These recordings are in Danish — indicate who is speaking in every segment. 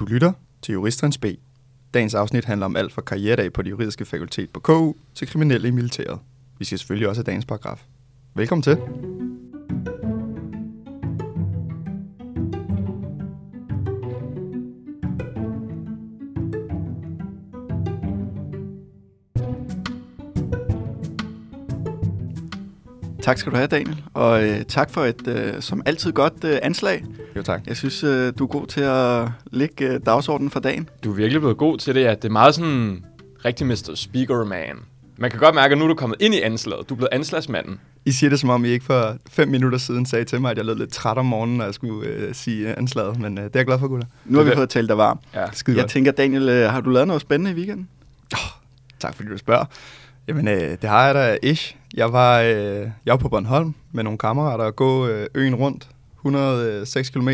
Speaker 1: Du lytter til Juristerens B. Dagens afsnit handler om alt fra karrieredag på det juridiske fakultet på KU til kriminelle i militæret. Vi skal selvfølgelig også have dagens paragraf. Velkommen til.
Speaker 2: Tak skal du have, Daniel. Og øh, tak for et, øh, som altid, godt øh, anslag.
Speaker 1: Jo tak.
Speaker 2: Jeg synes, øh, du er god til at lægge øh, dagsordenen for dagen.
Speaker 3: Du er virkelig blevet god til det, ja. Det er meget sådan rigtig Mr. Speaker Man. Man kan godt mærke, at nu er du kommet ind i anslaget. Du er blevet anslagsmanden.
Speaker 1: I siger det, som om I ikke for fem minutter siden sagde til mig, at jeg lød lidt træt om morgenen, når jeg skulle øh, sige anslaget. Men øh, det er jeg glad for, gutter.
Speaker 2: Nu har vi fået talt dig varm.
Speaker 3: Ja.
Speaker 1: Skide
Speaker 2: Jeg
Speaker 1: godt.
Speaker 2: tænker, Daniel, øh, har du lavet noget spændende i weekenden?
Speaker 1: Tak fordi du spørger. Jamen, øh, det har jeg da ish. Jeg var, øh, jeg var på Bornholm med nogle kammerater og gå øh, øen rundt. 106 km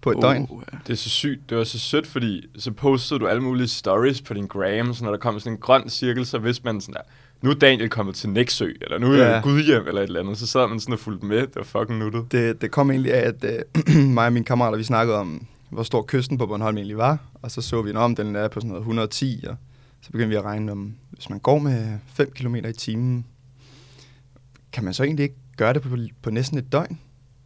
Speaker 1: på et uh. døgn.
Speaker 3: Det er så sygt. Det var så sødt, fordi så postede du alle mulige stories på din gram, så når der kom sådan en grøn cirkel, så vidste man sådan der, nu er Daniel kommet til Næksø, eller nu er
Speaker 1: ja.
Speaker 3: Gudhjem, eller et eller andet. Så sad man sådan og fulgte med. Det var fucking nuttet.
Speaker 1: Det, det kom egentlig af, at øh, mig og mine kammerater, vi snakkede om, hvor stor kysten på Bornholm egentlig var. Og så så vi, om den er på sådan noget 110, og så begyndte vi at regne om, hvis man går med 5 km i timen, kan man så egentlig ikke gøre det på, på næsten et døgn?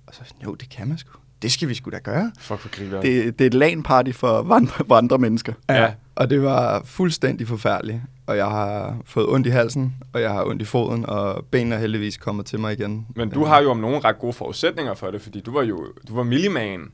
Speaker 1: Og så jo, det kan man sgu. Det skal vi sgu da gøre.
Speaker 3: Fuck for griner.
Speaker 2: Det, det er et LAN-party for vandre, vandre mennesker.
Speaker 3: Ja.
Speaker 1: Og det var fuldstændig forfærdeligt. Og jeg har fået ondt i halsen, og jeg har ondt i foden, og benene er heldigvis kommet til mig igen.
Speaker 3: Men du har jo om nogen ret gode forudsætninger for det, fordi du var jo du var milliman.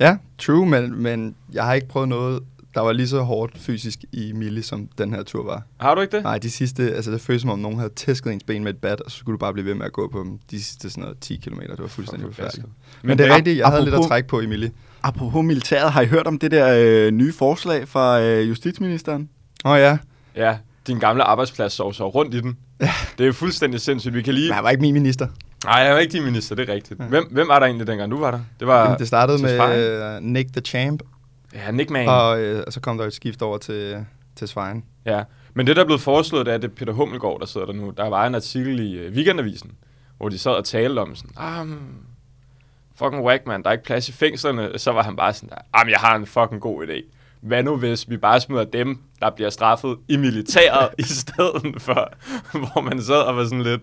Speaker 1: Ja, true, men, men jeg har ikke prøvet noget, der var lige så hårdt fysisk i Mille, som den her tur var.
Speaker 3: Har du ikke det?
Speaker 1: Nej, de sidste, altså det føltes som om nogen havde tæsket ens ben med et bat, og så skulle du bare blive ved med at gå på dem de sidste sådan noget 10 km. Det var fuldstændig forfærdeligt. Men, men det er rigtigt, jeg havde lidt at
Speaker 2: apropos-
Speaker 1: trække på i Mille.
Speaker 2: Apropos militæret, har I hørt om det der øh, nye forslag fra øh, justitsministeren?
Speaker 1: Åh oh, ja,
Speaker 3: Ja, din gamle arbejdsplads sov så rundt i den. Ja. Det er fuldstændig sindssygt. Vi kan lige...
Speaker 1: men han var ikke min minister.
Speaker 3: Nej, jeg var ikke din minister, det er rigtigt.
Speaker 1: Ja.
Speaker 3: Hvem, hvem var der egentlig, dengang du var der? Det var
Speaker 1: Jamen, det startede med uh, Nick the Champ,
Speaker 3: Ja, Nick Man.
Speaker 1: og, øh, og så kom der et skift over til, til Svejen.
Speaker 3: Ja, men det, der er blevet foreslået, det er, at det er Peter Hummelgaard, der sidder der nu. Der var en artikel i uh, Weekendavisen, hvor de sad og talte om sådan, ah, mm, fucking whack, man, der er ikke plads i fængslerne. Så var han bare sådan der, ah, jeg har en fucking god idé. Hvad nu, hvis vi bare smider dem, der bliver straffet i militæret, i stedet for, hvor man sad og var sådan lidt...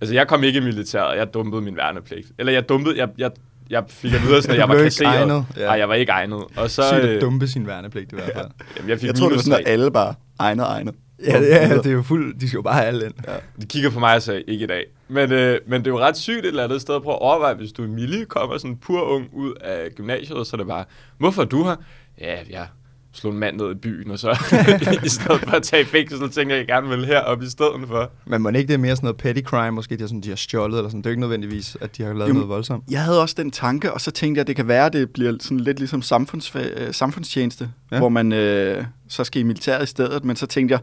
Speaker 3: Altså, jeg kom ikke i militæret, jeg dumpede min værnepligt. Eller jeg dumpede, jeg, jeg, jeg fik at vide, sådan, at jeg var kasseret.
Speaker 1: egnet, ja.
Speaker 3: Nej, jeg var ikke egnet. Og så,
Speaker 1: Sygt
Speaker 3: øh,
Speaker 1: at dumpe sin værnepligt i hvert fald.
Speaker 3: jamen, jeg fik
Speaker 2: Jeg tror, det
Speaker 3: minus
Speaker 2: sådan, at alle bare egnet, egnet.
Speaker 1: Ja, ja, det er jo fuld, de skal jo bare have alle ind.
Speaker 2: Ja.
Speaker 3: De kigger på mig og sagde, ikke i dag. Men, øh, men det er jo ret sygt et eller andet sted at prøve at overveje, hvis du er Mille, kommer sådan pur ung ud af gymnasiet, og så er det bare, hvorfor er du her? Ja, jeg slog en mand ned i byen, og så i stedet for at tage i fængsel, så tænker jeg, gerne vil herop i stedet for.
Speaker 1: Men må ikke det er mere sådan noget petty crime, måske de har, sådan, de har stjålet, eller sådan. Det er ikke nødvendigvis, at de har lavet
Speaker 2: Jo,
Speaker 1: noget voldsomt.
Speaker 2: Jeg havde også den tanke, og så tænkte jeg, at det kan være, at det bliver sådan lidt ligesom samfunds, øh, samfundstjeneste,
Speaker 1: Ja.
Speaker 2: ja. hvor man øh, så skal i militæret i stedet. Men så tænkte jeg,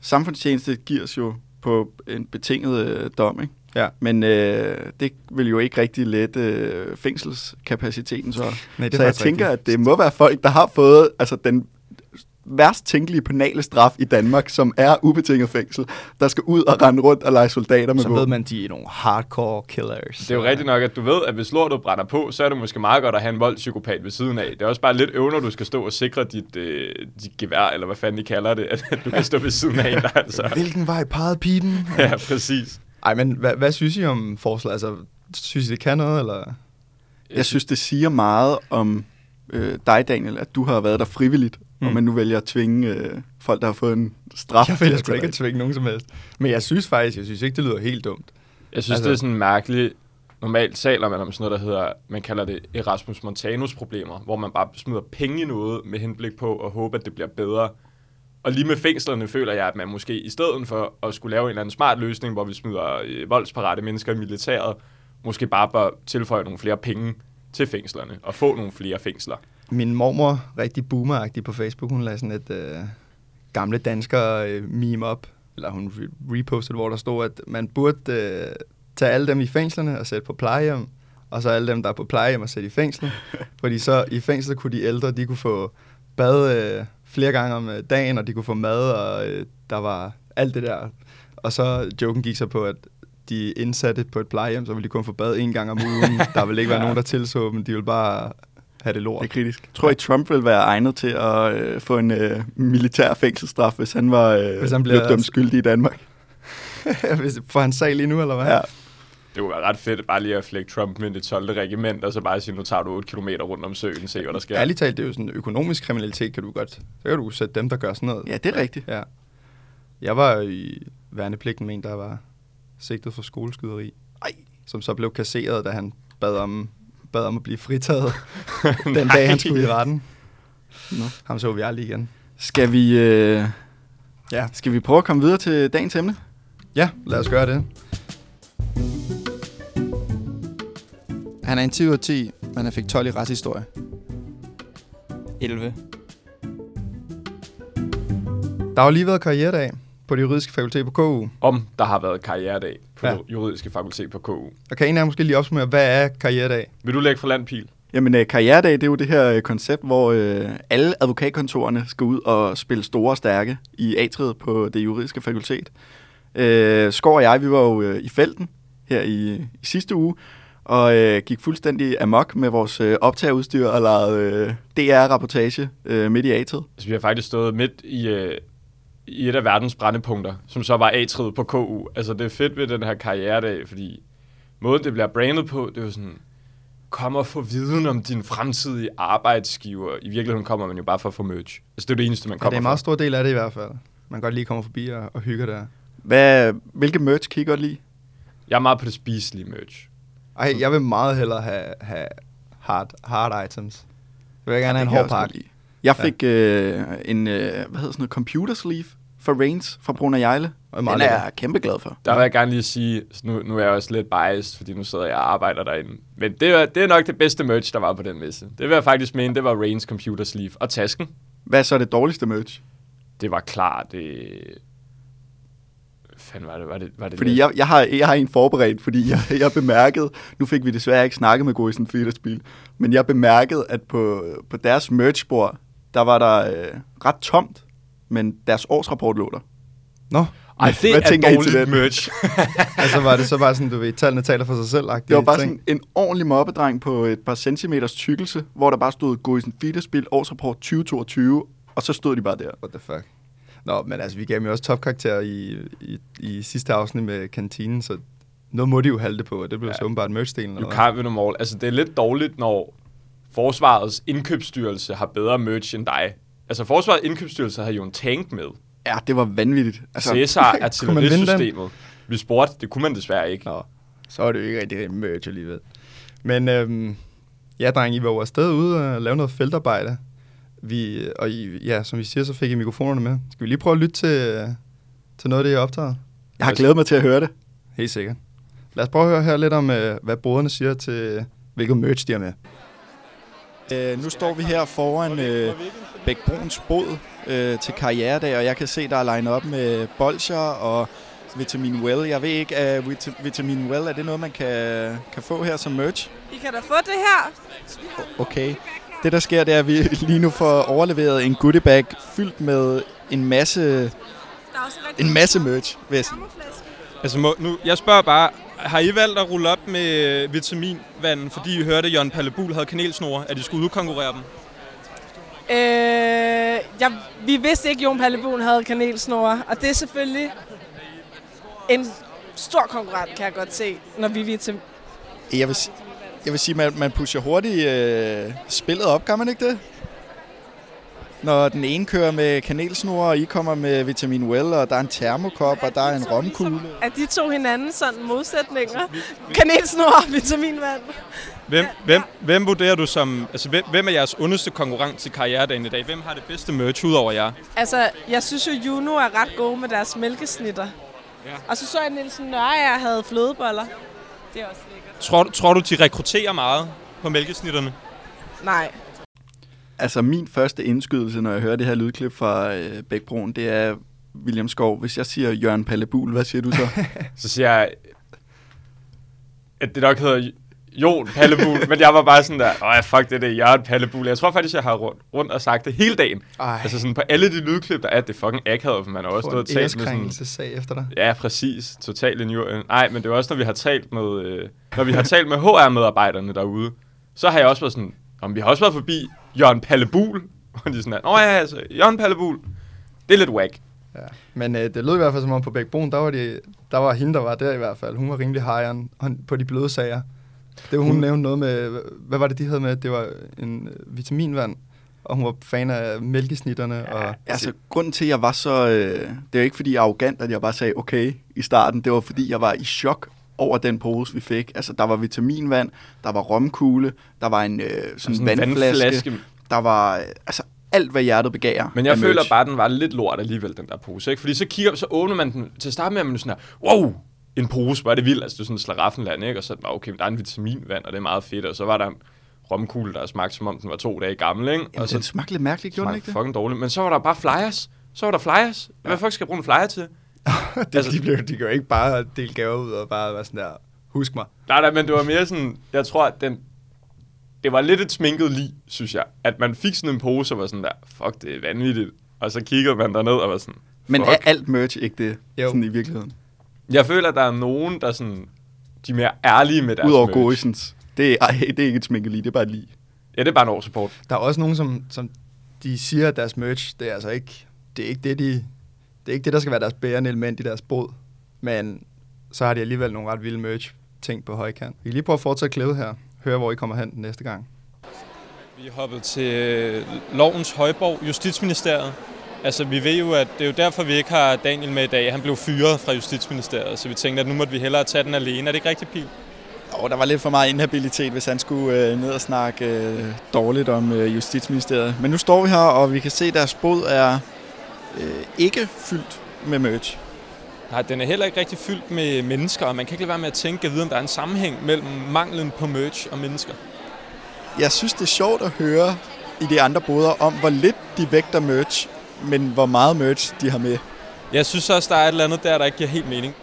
Speaker 2: samfundstjeneste gives jo på en betinget øh, dom, ikke?
Speaker 1: Ja.
Speaker 2: Men øh, det vil jo ikke rigtig lette øh, fængselskapaciteten så.
Speaker 1: Nej,
Speaker 2: så jeg tænker, at det må være folk, der har fået altså, den værst tænkelige penale straf i Danmark, som er ubetinget fængsel, der skal ud og rende rundt og lege soldater med
Speaker 1: Så ved man, de er nogle hardcore killers.
Speaker 3: Det er jo rigtigt nok, at du ved, at hvis lortet brænder på, så er det måske meget godt at have en voldspsykopat ved siden af. Det er også bare lidt øvner, du skal stå og sikre dit, øh, dit gevær, eller hvad fanden de kalder det, at du kan stå ved siden af der altså...
Speaker 1: Hvilken vej pegede pipen?
Speaker 3: Ja, præcis.
Speaker 1: Ej, men hvad, hvad synes I om forslaget? Altså, synes I, det kan noget, eller?
Speaker 2: Jeg synes, det siger meget om øh, dig, Daniel, at du har været der frivilligt, mm. Og man nu vælger at tvinge øh, folk, der har fået en straf.
Speaker 1: Jeg vælger sgu ikke at tvinge nogen som helst. Men jeg synes faktisk, jeg synes ikke, det lyder helt dumt.
Speaker 3: Jeg synes,
Speaker 1: Altså-
Speaker 3: altså, det er sådan mærkeligt. Normalt taler man om sådan noget, der hedder, man kalder det Erasmus Montanus problemer, hvor man bare smider penge i noget med henblik på at håbe, at det bliver bedre. Og lige med fængslerne føler jeg, at man måske i stedet for at skulle lave en eller anden smart løsning, hvor vi smider øh, voldsparate mennesker i militæret, måske bare bør tilføje nogle flere penge til fængslerne og få nogle flere fængsler.
Speaker 1: Min mormor, rigtig boomeragtig på Facebook, hun lagde sådan et øh, gamle danskere øh, meme op, eller hun re- repostede, hvor der stod, at man burde øh, tage alle dem i fængslerne og sætte på plejehjem, og så alle dem, der er på plejehjem og sætte i fængsel. Fordi så i fængsel kunne de ældre, de kunne få bad øh, flere gange om øh, dagen, og de kunne få mad, og øh, der var alt det der. Og så joken gik så på, at de indsatte på et plejehjem, så ville de kun få bad en gang om ugen. Der ville ikke være nogen, der tilså dem. De ville bare have det lort.
Speaker 2: Det er kritisk. Tror I, Trump vil være egnet til at øh, få en øh, militær fængselsstraf, hvis han var øh,
Speaker 1: Hvis han bliver-
Speaker 2: dømt skyldig i Danmark?
Speaker 1: Hvis- Får han sag lige nu, eller hvad?
Speaker 2: Ja.
Speaker 3: Det kunne være ret fedt bare lige at flække Trump med det 12. regiment, og så bare sige, nu tager du 8 km rundt om søen, se hvad der sker.
Speaker 1: Ærligt talt, det er jo sådan økonomisk kriminalitet, kan du godt. Så kan du sætte dem, der gør sådan noget.
Speaker 2: ja, det er rigtigt.
Speaker 1: Ja. Jeg var i værnepligten med en, der var sigtet for skoleskyderi.
Speaker 2: Ej.
Speaker 1: Som så blev kasseret, da han bad om, bad om at blive fritaget den dag, han skulle i retten.
Speaker 2: Nå.
Speaker 1: Ham så vi aldrig igen.
Speaker 2: Skal vi, øh,
Speaker 1: Ja.
Speaker 2: skal vi prøve at komme videre til dagens emne?
Speaker 1: Ja, lad os gøre det. Han er en 10 ud af 10, men han fik 12 i retshistorie.
Speaker 4: 11.
Speaker 1: Der har jo lige været karrieredag på det juridiske fakultet på KU.
Speaker 3: Om der har været karrieredag på
Speaker 1: Ja.
Speaker 3: ja. juridiske fakultet på KU.
Speaker 1: Og kan en af jer måske lige opsummere, hvad er karrieredag?
Speaker 3: Vil du lægge for landpil?
Speaker 2: Jamen, øh, karrieredag, det er jo det her øh, koncept, hvor øh, alle advokatkontorerne skal ud og spille store og stærke i atriet på det juridiske fakultet. Øh, Skov og jeg, vi var jo øh, i felten her i, i sidste uge, og øh, gik fuldstændig amok med vores øh, optagerudstyr og lavede øh, DR-rapportage øh, midt i atriet.
Speaker 3: Altså, vi har faktisk stået midt i, øh, i et af verdens brændepunkter, som så var A-triet på KU. Altså, det er fedt ved den her karrieredag, fordi måden, det bliver brandet på, det er jo sådan, kom og få viden om din fremtidige arbejdsgiver. I virkeligheden kommer man jo bare for at få merch. Altså, det er det eneste, man
Speaker 1: Ja,
Speaker 3: kommer
Speaker 1: det er en meget
Speaker 3: for.
Speaker 1: stor del af det i hvert fald. Man kan godt lige komme forbi og, og hygge der.
Speaker 2: Hvad, hvilke merch kan I godt lide?
Speaker 3: Jeg er meget på det spiselige merch.
Speaker 1: Ej, jeg vil meget hellere have, have hard, hard items. Jeg vil gerne
Speaker 2: Ja,
Speaker 1: have en hård pakke.
Speaker 2: Jeg fik øh, en, øh, hvad hedder sådan noget, computer sleeve fra Reigns fra Brun og Jejle. Den er jeg kæmpe glad for.
Speaker 3: Der vil jeg gerne lige sige, nu, nu er jeg også lidt biased, fordi nu sidder jeg og arbejder derinde. Men det er, det er nok det bedste merch, der var på den messe. Det vil jeg faktisk mene, det var Reigns Computer Sleeve. Og tasken,
Speaker 2: Hvad er så det dårligste merch?
Speaker 3: det var klart det... Fanden var det? Var det, var det
Speaker 2: Fordi
Speaker 3: det?
Speaker 2: jeg, jeg, har, jeg har en forberedt, fordi jeg, jeg bemærkede, nu fik vi desværre ikke snakket med Gorisen Feederspil, men jeg bemærkede, at på, på deres merchbord, der var der øh, ret tomt, men deres årsrapport lå der.
Speaker 1: Nå,
Speaker 3: Ej, det
Speaker 2: Hvad
Speaker 3: er
Speaker 2: tænker I til
Speaker 3: dårligt
Speaker 2: den?
Speaker 3: merch.
Speaker 1: altså var det så bare sådan, du ved, tallene taler for sig selv.
Speaker 2: Det var bare sådan en ordentlig mobbedreng på et par centimeters tykkelse, hvor der bare stod Gorisen Feederspil, årsrapport 2022, og så stod de bare der.
Speaker 1: What the fuck? Nå, men altså, vi gav dem jo også topkarakter i, i, i sidste afsnit med kantinen, så noget må de jo halte på, og det blev ja. så åbenbart merch-delen.
Speaker 3: You can't win them all. Altså, det er lidt dårligt, når Forsvarets indkøbsstyrelse har bedre merch end dig. Altså, Forsvarets indkøbsstyrelse havde jo en tank med.
Speaker 2: Ja, det var vanvittigt.
Speaker 3: Altså, Cæsar er artillerisystemet. Vi spurgte, det kunne man desværre ikke.
Speaker 1: Nå, så er det jo ikke rigtig merch alligevel. Men øhm, ja, dreng, I var jo afsted ude og lave noget feltarbejde. Vi, og I, ja, som vi siger, så fik I mikrofonerne med. Skal vi lige prøve at lytte til, til noget af det, jeg optaget?
Speaker 2: Jeg har glædet mig til at høre det.
Speaker 1: Helt sikkert. Lad os prøve at høre her lidt om, øh, hvad brødrene siger til, hvilket merch de har med.
Speaker 2: Øh, nu står vi her foran øh, Bækbruns bod øh, til karrieredag, og jeg kan se, der er legnet op med bolcher og Vitamin Well. Jeg ved ikke, er vit- Vitamin Well, er det noget, man kan, kan få her som merch?
Speaker 5: I kan da få det her.
Speaker 2: Okay. Det, der sker, det er, at vi lige nu får overleveret en goodie bag fyldt med en masse, en masse merch, vil jeg sige.
Speaker 5: Kammerflaske.
Speaker 4: Altså, må, nu, jeg spørger bare, har I valgt at rulle op med vitaminvand, fordi I hørte, at Jørgen Pallebul havde kanelsnore, at I skulle udkonkurrere dem?
Speaker 5: Øh, jeg, vi vidste ikke, at Jon Pallebuen havde kanelsnore, og det er selvfølgelig en stor konkurrent, kan jeg godt se, når vi er til...
Speaker 2: Jeg vil, jeg vil sige, man, man pusher hurtigt øh, spillet op, kan man ikke det? Når den ene kører med kanelsnore, og I kommer med Vitamin Well, og der er en termokop, og der er en romkugle.
Speaker 5: At de to hinanden sådan modsætninger. Kanelsnore og vitaminvand.
Speaker 4: Hvem, hvem, hvem vurderer du som... Altså, hvem, hvem er jeres ondeste konkurrent til karrieredagen i dag? Hvem har det bedste merch ud over jer?
Speaker 5: Altså, jeg synes jo, Juno er ret gode med deres mælkesnitter.
Speaker 4: Ja.
Speaker 5: Og så så jeg Nielsen Nørre havde flødeboller. Det er også.
Speaker 4: Tror, tror du, de rekrutterer meget på mælkesnitterne?
Speaker 5: Nej.
Speaker 2: Altså, min første indskydelse, når jeg hører det her lydklip fra øh, Bækbroen, det er William Skov. Hvis jeg siger Jørgen Pallebul, hvad siger du så?
Speaker 3: Så siger jeg, at det nok hedder Jon Pallebul, men jeg var bare sådan der, åh, fuck det, det er Jørgen Pallebul. Jeg tror faktisk, jeg har rundt, rundt og sagt det hele dagen.
Speaker 1: Ej,
Speaker 3: Altså sådan på alle de lydklip, der er, det er fucking akavet, for man har også
Speaker 1: en
Speaker 3: talt med sådan...
Speaker 1: æreskrænkelsessag efter dig.
Speaker 3: Ja, præcis. Totalt en Nej, men det er også, når vi har talt med, øh, når vi har talt med HR-medarbejderne derude, så har jeg også været sådan, Om vi har også været forbi Jørgen Pallebul, og de er sådan, Nå ja, altså, Jørgen Pallebul, det er lidt whack.
Speaker 1: Ja. Men øh, det lød i hvert fald som om på Bækbroen, der var, de, der var hende, der var der i hvert fald. Hun var rimelig on, på de bløde sager. Det var, hun
Speaker 2: Hun-
Speaker 1: nævnte noget med, hvad var det, de havde med? Det var en øh, vitaminvand, og hun var fan af mælkesnitterne. og,
Speaker 2: Altså, grunden til, at jeg var så... Øh, det er jo ikke, fordi jeg er arrogant, at jeg bare sagde okay i starten. Det var, fordi jeg var i chok over den pose, vi fik. Altså, der var vitaminvand, der var romkugle, der var en øh, sådan,
Speaker 3: Sådan en
Speaker 2: vandflaske,
Speaker 3: vandflaske.
Speaker 2: der var øh, altså alt, hvad hjertet begærer.
Speaker 3: Men jeg føler
Speaker 2: merch.
Speaker 3: bare, at den var lidt lort alligevel, den der pose. Ikke? Fordi så kigger så åbner man den til at starte med, og man sådan her, wow, en pose, er det vildt. Altså, det er sådan en slaraffenland, ikke? Og så bare, okay, men der er en vitaminvand, og det er meget fedt. Og så var der en romkugle, der smagte, som om den var to dage gammel, ikke?
Speaker 2: Jamen,
Speaker 3: og så
Speaker 2: den smagte lidt mærkeligt, gjorde den ikke det?
Speaker 3: fucking dårligt. Men så var der bare flyers. Så var der flyers. Hvad fuck skal jeg bruge en flyer til?
Speaker 1: det, altså, de, blev, de jo ikke bare dele gaver ud og bare være sådan der, husk mig.
Speaker 3: Nej, nej, men det var mere sådan, jeg tror, at den, det var lidt et sminket lig, synes jeg. At man fik sådan en pose og var sådan der, fuck, det er vanvittigt. Og så kiggede man derned og var sådan,
Speaker 2: Men
Speaker 3: fuck.
Speaker 2: er alt merch ikke det,
Speaker 1: Jo.
Speaker 2: sådan i virkeligheden?
Speaker 3: Jeg føler, at der er nogen, der sådan, de er mere ærlige med deres
Speaker 2: Udover
Speaker 3: merch.
Speaker 2: Gorisens. Det er, ej, det er ikke et sminkeli, det er bare lige.
Speaker 3: Ja, det er bare en årsupport.
Speaker 1: Der er også nogen, som, som de siger, at deres merch, det er altså ikke det, er ikke det, de, det, er ikke det, der skal være deres bærende element i deres båd. Men så har de alligevel nogle ret vilde merch ting på højkant. Vi kan lige prøve at fortsætte klippet her. Høre, hvor I kommer hen næste gang.
Speaker 4: Vi er hoppet til lovens højborg, Justitsministeriet. Altså, vi ved jo, at det er jo derfor, vi ikke har Daniel med i dag. Han blev fyret fra Justitsministeriet, så vi tænkte, at nu måtte vi hellere tage den alene. Er det ikke rigtigt, Pil?
Speaker 6: Og der var lidt for meget inhabilitet, hvis han skulle øh, ned og snakke øh, dårligt om øh, Justitsministeriet. Men nu står vi her, og vi kan se, at deres båd er øh, ikke fyldt med merch.
Speaker 4: Nej, den er heller ikke rigtig fyldt med mennesker, og man kan ikke lade være med at tænke, at vide, om der er en sammenhæng mellem manglen på merch og mennesker.
Speaker 6: Jeg synes, det er sjovt at høre i de andre boder om, hvor lidt de vægter merch, men hvor meget merch de har med.
Speaker 4: Jeg synes også, der er et eller andet der, der ikke giver helt mening.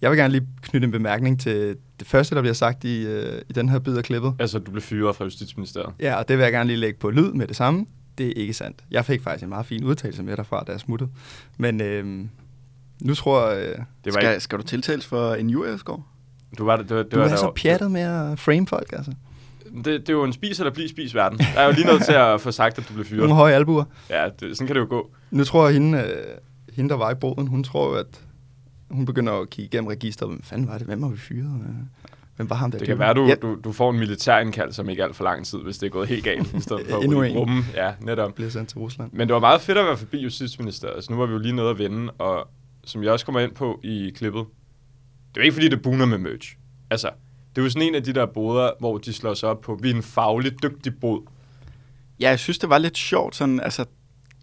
Speaker 1: Jeg vil gerne lige knytte en bemærkning til det første, der bliver sagt i, øh, i den her bid af klippet.
Speaker 3: Altså, du blev fyret fra Justitsministeriet.
Speaker 1: Ja, og det vil jeg gerne lige lægge på lyd med det samme. Det er ikke sandt. Jeg fik faktisk en meget fin udtalelse med derfra, da jeg smuttede. Men øh, nu tror jeg... Øh,
Speaker 3: Det var
Speaker 2: Skal,
Speaker 3: ikke,
Speaker 2: skal du tiltales for en jureskov?
Speaker 3: du var, det var, det
Speaker 1: du
Speaker 3: var
Speaker 1: er
Speaker 3: der
Speaker 1: så pjattet med at frame folk, altså.
Speaker 3: Det, det er jo en spis eller bliv spis verden. Der er jo lige noget til at få sagt, at du blev fyret.
Speaker 1: Nogle høje albuer.
Speaker 3: Ja, det, sådan kan det jo gå.
Speaker 1: Nu tror jeg, hende, øh, hende der var i båden, hun tror jo, at hun begynder at kigge igennem registeret. Hvem fanden var det? Hvem har vi fyret? Øh, Hvem var ham der?
Speaker 3: Det kan være, du,
Speaker 2: Ja.
Speaker 3: du, du får en militærindkald, som ikke alt for lang tid, hvis det er gået helt galt, i stedet for at
Speaker 1: Endnu en.
Speaker 3: rummen. Ja, netop.
Speaker 1: bliver sendt til Rusland.
Speaker 3: Men det var meget fedt at være forbi Justitsministeriet, så nu var vi jo lige nede at vende, og som jeg også kommer ind på i klippet, det er ikke fordi, det buner med merch. Altså, det er jo sådan en af de der boder, hvor de slår sig op på, vi er en fagligt dygtig bod.
Speaker 2: Ja, jeg synes, det var lidt sjovt. Sådan, altså,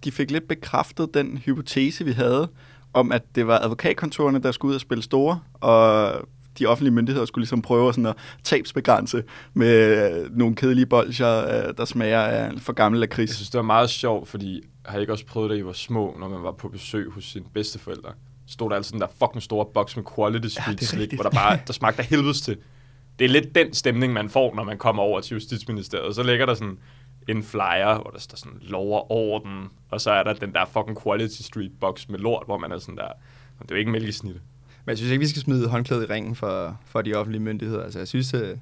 Speaker 2: de fik lidt bekræftet den hypotese, vi havde, om at det var advokatkontorerne, der skulle ud og spille store, og de offentlige myndigheder skulle ligesom prøve sådan at tabsbegrænse med øh, nogle kedelige bolcher, øh, der smager af for gammel
Speaker 3: Jeg
Speaker 2: lakrids.
Speaker 3: synes, det var meget sjovt, fordi har I ikke også prøvet, da I var små, når man var på besøg hos sine bedsteforældre? Stod der altid den der fucking store boks med quality
Speaker 2: det er
Speaker 3: slik, hvor der bare der smagte af helvedes til. Det er lidt den stemning, man får, når man kommer over til Justitsministeriet. Så ligger der sådan en flyer, hvor der står sådan lov og orden, og så er der den der fucking quality street box med lort, hvor man er sådan der, det er jo ikke mælkesnitte.
Speaker 1: Men jeg synes ikke, vi skal smide håndklædet i ringen for, for de offentlige myndigheder. Altså, jeg synes, øh,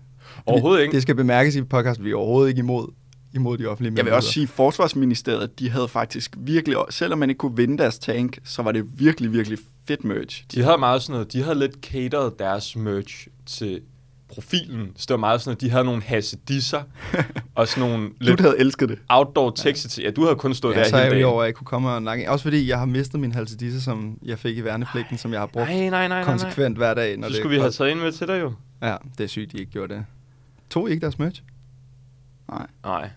Speaker 3: Overhovedet ikke.
Speaker 1: det skal bemærkes i podcasten, vi er overhovedet ikke imod, imod de offentlige
Speaker 2: Jeg vil også sige, at Forsvarsministeriet, de havde faktisk virkelig, selvom man ikke kunne vinde deres tank, så var det virkelig, virkelig fedt merch.
Speaker 3: De havde meget sådan noget, de havde lidt cateret deres merch til profilen. Så det var meget sådan, at de havde nogle hassedisser, og sådan nogle
Speaker 2: Du
Speaker 3: lidt
Speaker 2: havde elsket det.
Speaker 3: outdoor tekster. Ja, du havde kun stået
Speaker 1: Ja,
Speaker 3: der
Speaker 1: så
Speaker 3: hele
Speaker 1: jeg jo
Speaker 3: dagen.
Speaker 1: over, at jeg kunne komme og nakke. Også fordi jeg har mistet min halsedisse, som jeg fik i værnepligten, som jeg har brugt
Speaker 3: Nej, nej, nej, nej, nej.
Speaker 1: konsekvent hver dag. Når
Speaker 3: Så
Speaker 1: det
Speaker 3: skulle vi have taget en med til dig jo.
Speaker 1: Ja, det er sygt, de ikke gjorde det. Tog I ikke deres merch?
Speaker 2: Nej.
Speaker 3: Nej.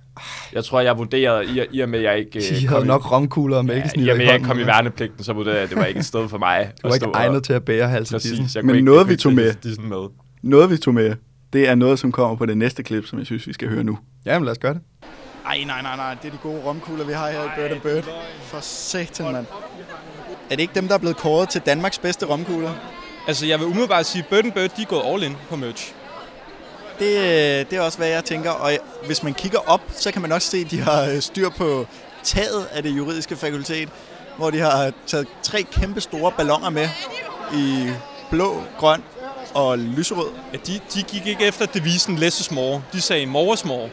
Speaker 3: Jeg tror, jeg vurderede, i, i og med, at jeg ikke...
Speaker 1: De
Speaker 3: øh,
Speaker 1: havde
Speaker 3: kom i-
Speaker 1: nok romkugler og
Speaker 3: Ja, i
Speaker 1: mælkesnitter
Speaker 3: og med,
Speaker 1: i
Speaker 3: at jeg kom i værnepligten, så vurderede jeg, at det var ikke et sted for mig.
Speaker 1: Du var ikke egnet til at bære.
Speaker 3: Præcis. Jeg
Speaker 2: Men
Speaker 3: ikke,
Speaker 2: noget,
Speaker 3: jeg
Speaker 2: vi tog med.
Speaker 3: Med.
Speaker 2: Noget, vi tog med, det er noget, som kommer på det næste klip, som jeg synes, vi skal høre nu.
Speaker 1: Jamen, lad os gøre det.
Speaker 6: Ej, nej, nej, nej. Det er de gode romkugler, vi har her i Bird Bird. For satan, mand. Er det ikke dem, der er blevet kåret til Danmarks bedste romkugler?
Speaker 4: Altså, jeg vil umiddelbart sige, at Bird Bird, de er gået all in på merch.
Speaker 6: Det, øh, det er også, hvad jeg tænker. Og hvis man kigger op, så kan man også se, at de har øh, styr på taget af det juridiske fakultet, hvor de har taget tre kæmpe store ballonger med i blå, grøn og lyserød.
Speaker 4: Ja, de, de gik ikke efter devisen less is more. De sagde more is more.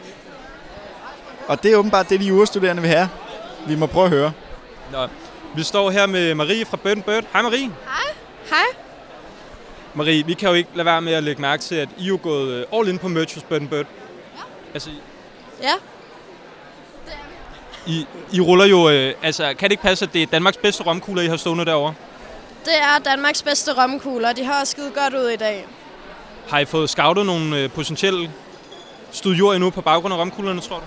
Speaker 6: Og det er åbenbart det, de jurastuderende vil have. Vi må prøve at høre.
Speaker 4: Nå, vi står her med Marie fra Bird Bird. Hej Marie.
Speaker 7: Hej.
Speaker 4: Marie, vi kan jo ikke lade være med at lægge mærke til, at I er jo gået øh, all in på merch hos Bird Bird. Ja. Altså,
Speaker 7: Ja.
Speaker 4: I, I ruller jo... Øh, altså, kan det ikke passe, at det er Danmarks bedste romkugler, I har stående derovre?
Speaker 7: Det er Danmarks bedste romkugler. De har også skide godt ud i dag.
Speaker 4: Har I fået scoutet nogle øh, potentielle studier endnu på baggrund af romkuglerne, tror du?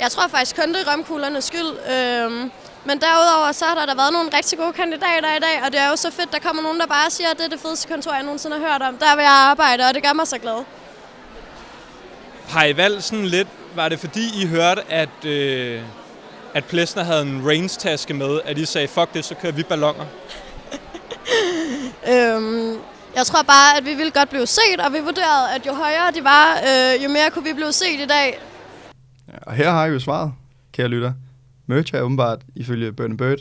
Speaker 7: Jeg tror faktisk kun det er romkuglernes skyld. Øhm, men derudover så har der, der været nogle rigtig gode kandidater i dag, og det er jo så fedt, der kommer nogen, der bare siger, at det er det fedeste kontor, jeg nogensinde har hørt om. Der vil jeg arbejde, og det gør mig så glad.
Speaker 4: Har I valgt sådan lidt... Var det fordi, I hørte, at, øh, at Plesner havde en range-taske med, at I sagde, fuck det, så kører vi ballonger?
Speaker 7: Øhm, jeg tror bare, at vi ville godt blive set, og vi vurderede, at jo højere de var, øh, jo mere kunne vi blive set i dag.
Speaker 1: Ja, og her har I jo svaret, kære lytter. Merch er åbenbart, ifølge Burn Bird,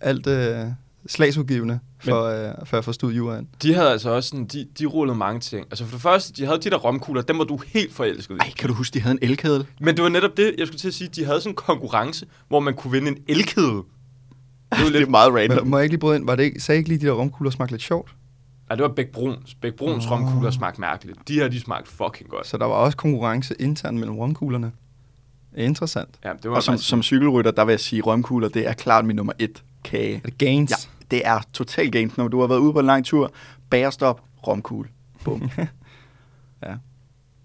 Speaker 1: alt øh, slagsudgivende for, øh, for at få studiejuraen.
Speaker 3: De havde altså også sådan, de, de rullede mange ting. Altså for det første, de havde de der romkugler, dem var du helt forelsket i.
Speaker 6: Ej, kan du huske, de havde en elkedel?
Speaker 3: Men det var netop det, jeg skulle til at sige. De havde sådan en konkurrence, hvor man kunne vinde en elkæde. Det
Speaker 6: er
Speaker 3: lidt...
Speaker 6: meget
Speaker 1: Men,
Speaker 6: random.
Speaker 1: må jeg ikke lige bryde ind? Var det ikke, sagde ikke lige, de der romkugler smagte lidt sjovt?
Speaker 3: Ja, det var Bæk Bruns. Bæk Bruns romkugler smagte mærkeligt. De her, de smagte fucking godt.
Speaker 1: Så der var også konkurrence internt mellem romkuglerne. Interessant.
Speaker 3: Ja, det var
Speaker 2: Og som, som cykelrytter, der vil jeg sige, rømkugler, det er klart min nummer et kage.
Speaker 1: Er det gains?
Speaker 2: Ja, det er totalt gains, når du har været ude på en lang tur. Bagerstop, romkugle. Bum.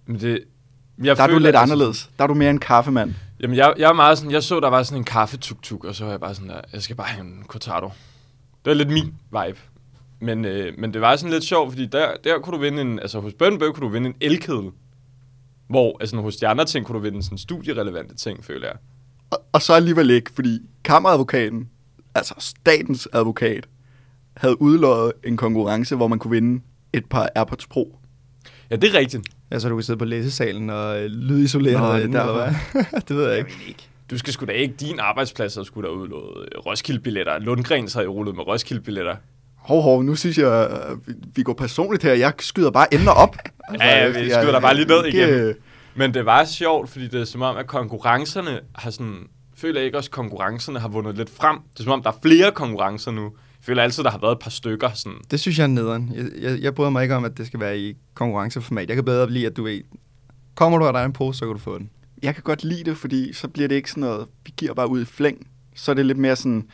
Speaker 3: Men det, jeg
Speaker 2: Der er du
Speaker 3: føler,
Speaker 2: lidt
Speaker 3: altså-
Speaker 2: anderledes. Der er du mere en kaffemand.
Speaker 3: Jamen, jeg, jeg er meget sådan, jeg så, der var sådan en kaffetuk-tuk, og så var jeg bare sådan der, jeg skal bare have en cortado. Det var lidt min vibe. Men, øh, men det var sådan lidt sjovt, fordi der, der kunne du vinde en, altså hos Bønnebøg kunne du vinde en elkedel. Hvor, altså hos de andre ting, kunne du vinde sådan studierelevante ting, føler jeg.
Speaker 2: Og, og så alligevel ikke, fordi kammeradvokaten, altså statens advokat, havde udløjet en konkurrence, hvor man kunne vinde et par AirPods Pro.
Speaker 3: Ja, det er rigtigt.
Speaker 1: Ja, så du kan sidde på læsesalen og øh, lydisolere
Speaker 2: Nå, det er
Speaker 1: derinde, eller hvad? det ved jeg ikke.
Speaker 3: Du skal sgu da ikke, din arbejdsplads, der skulle der udlået øh, Roskilde-billetter. Lundgrens har jo rullet med Roskilde-billetter.
Speaker 2: Hov, hov, nu synes jeg, øh, vi- går personligt her. Jeg skyder bare emner op. Altså,
Speaker 3: Ja, ja, vi skyder dig bare lige ned
Speaker 2: ikke,
Speaker 3: igen. Men det var sjovt, fordi det er som om, at konkurrencerne har sådan... Føler jeg ikke også, at konkurrencerne har vundet lidt frem? Det er som om, der er flere konkurrencer nu. Jeg føler altid, der har været et par stykker. Sådan.
Speaker 1: Det synes jeg er nederen. Jeg, jeg, jeg bryder mig ikke om, at det skal være i konkurrenceformat. Jeg kan bedre lide, at du ved, kommer du og der er en pose, så kan du få den.
Speaker 2: jeg kan godt lide det, fordi så bliver det ikke sådan noget, vi giver bare ud i flæng. Så er det lidt mere sådan,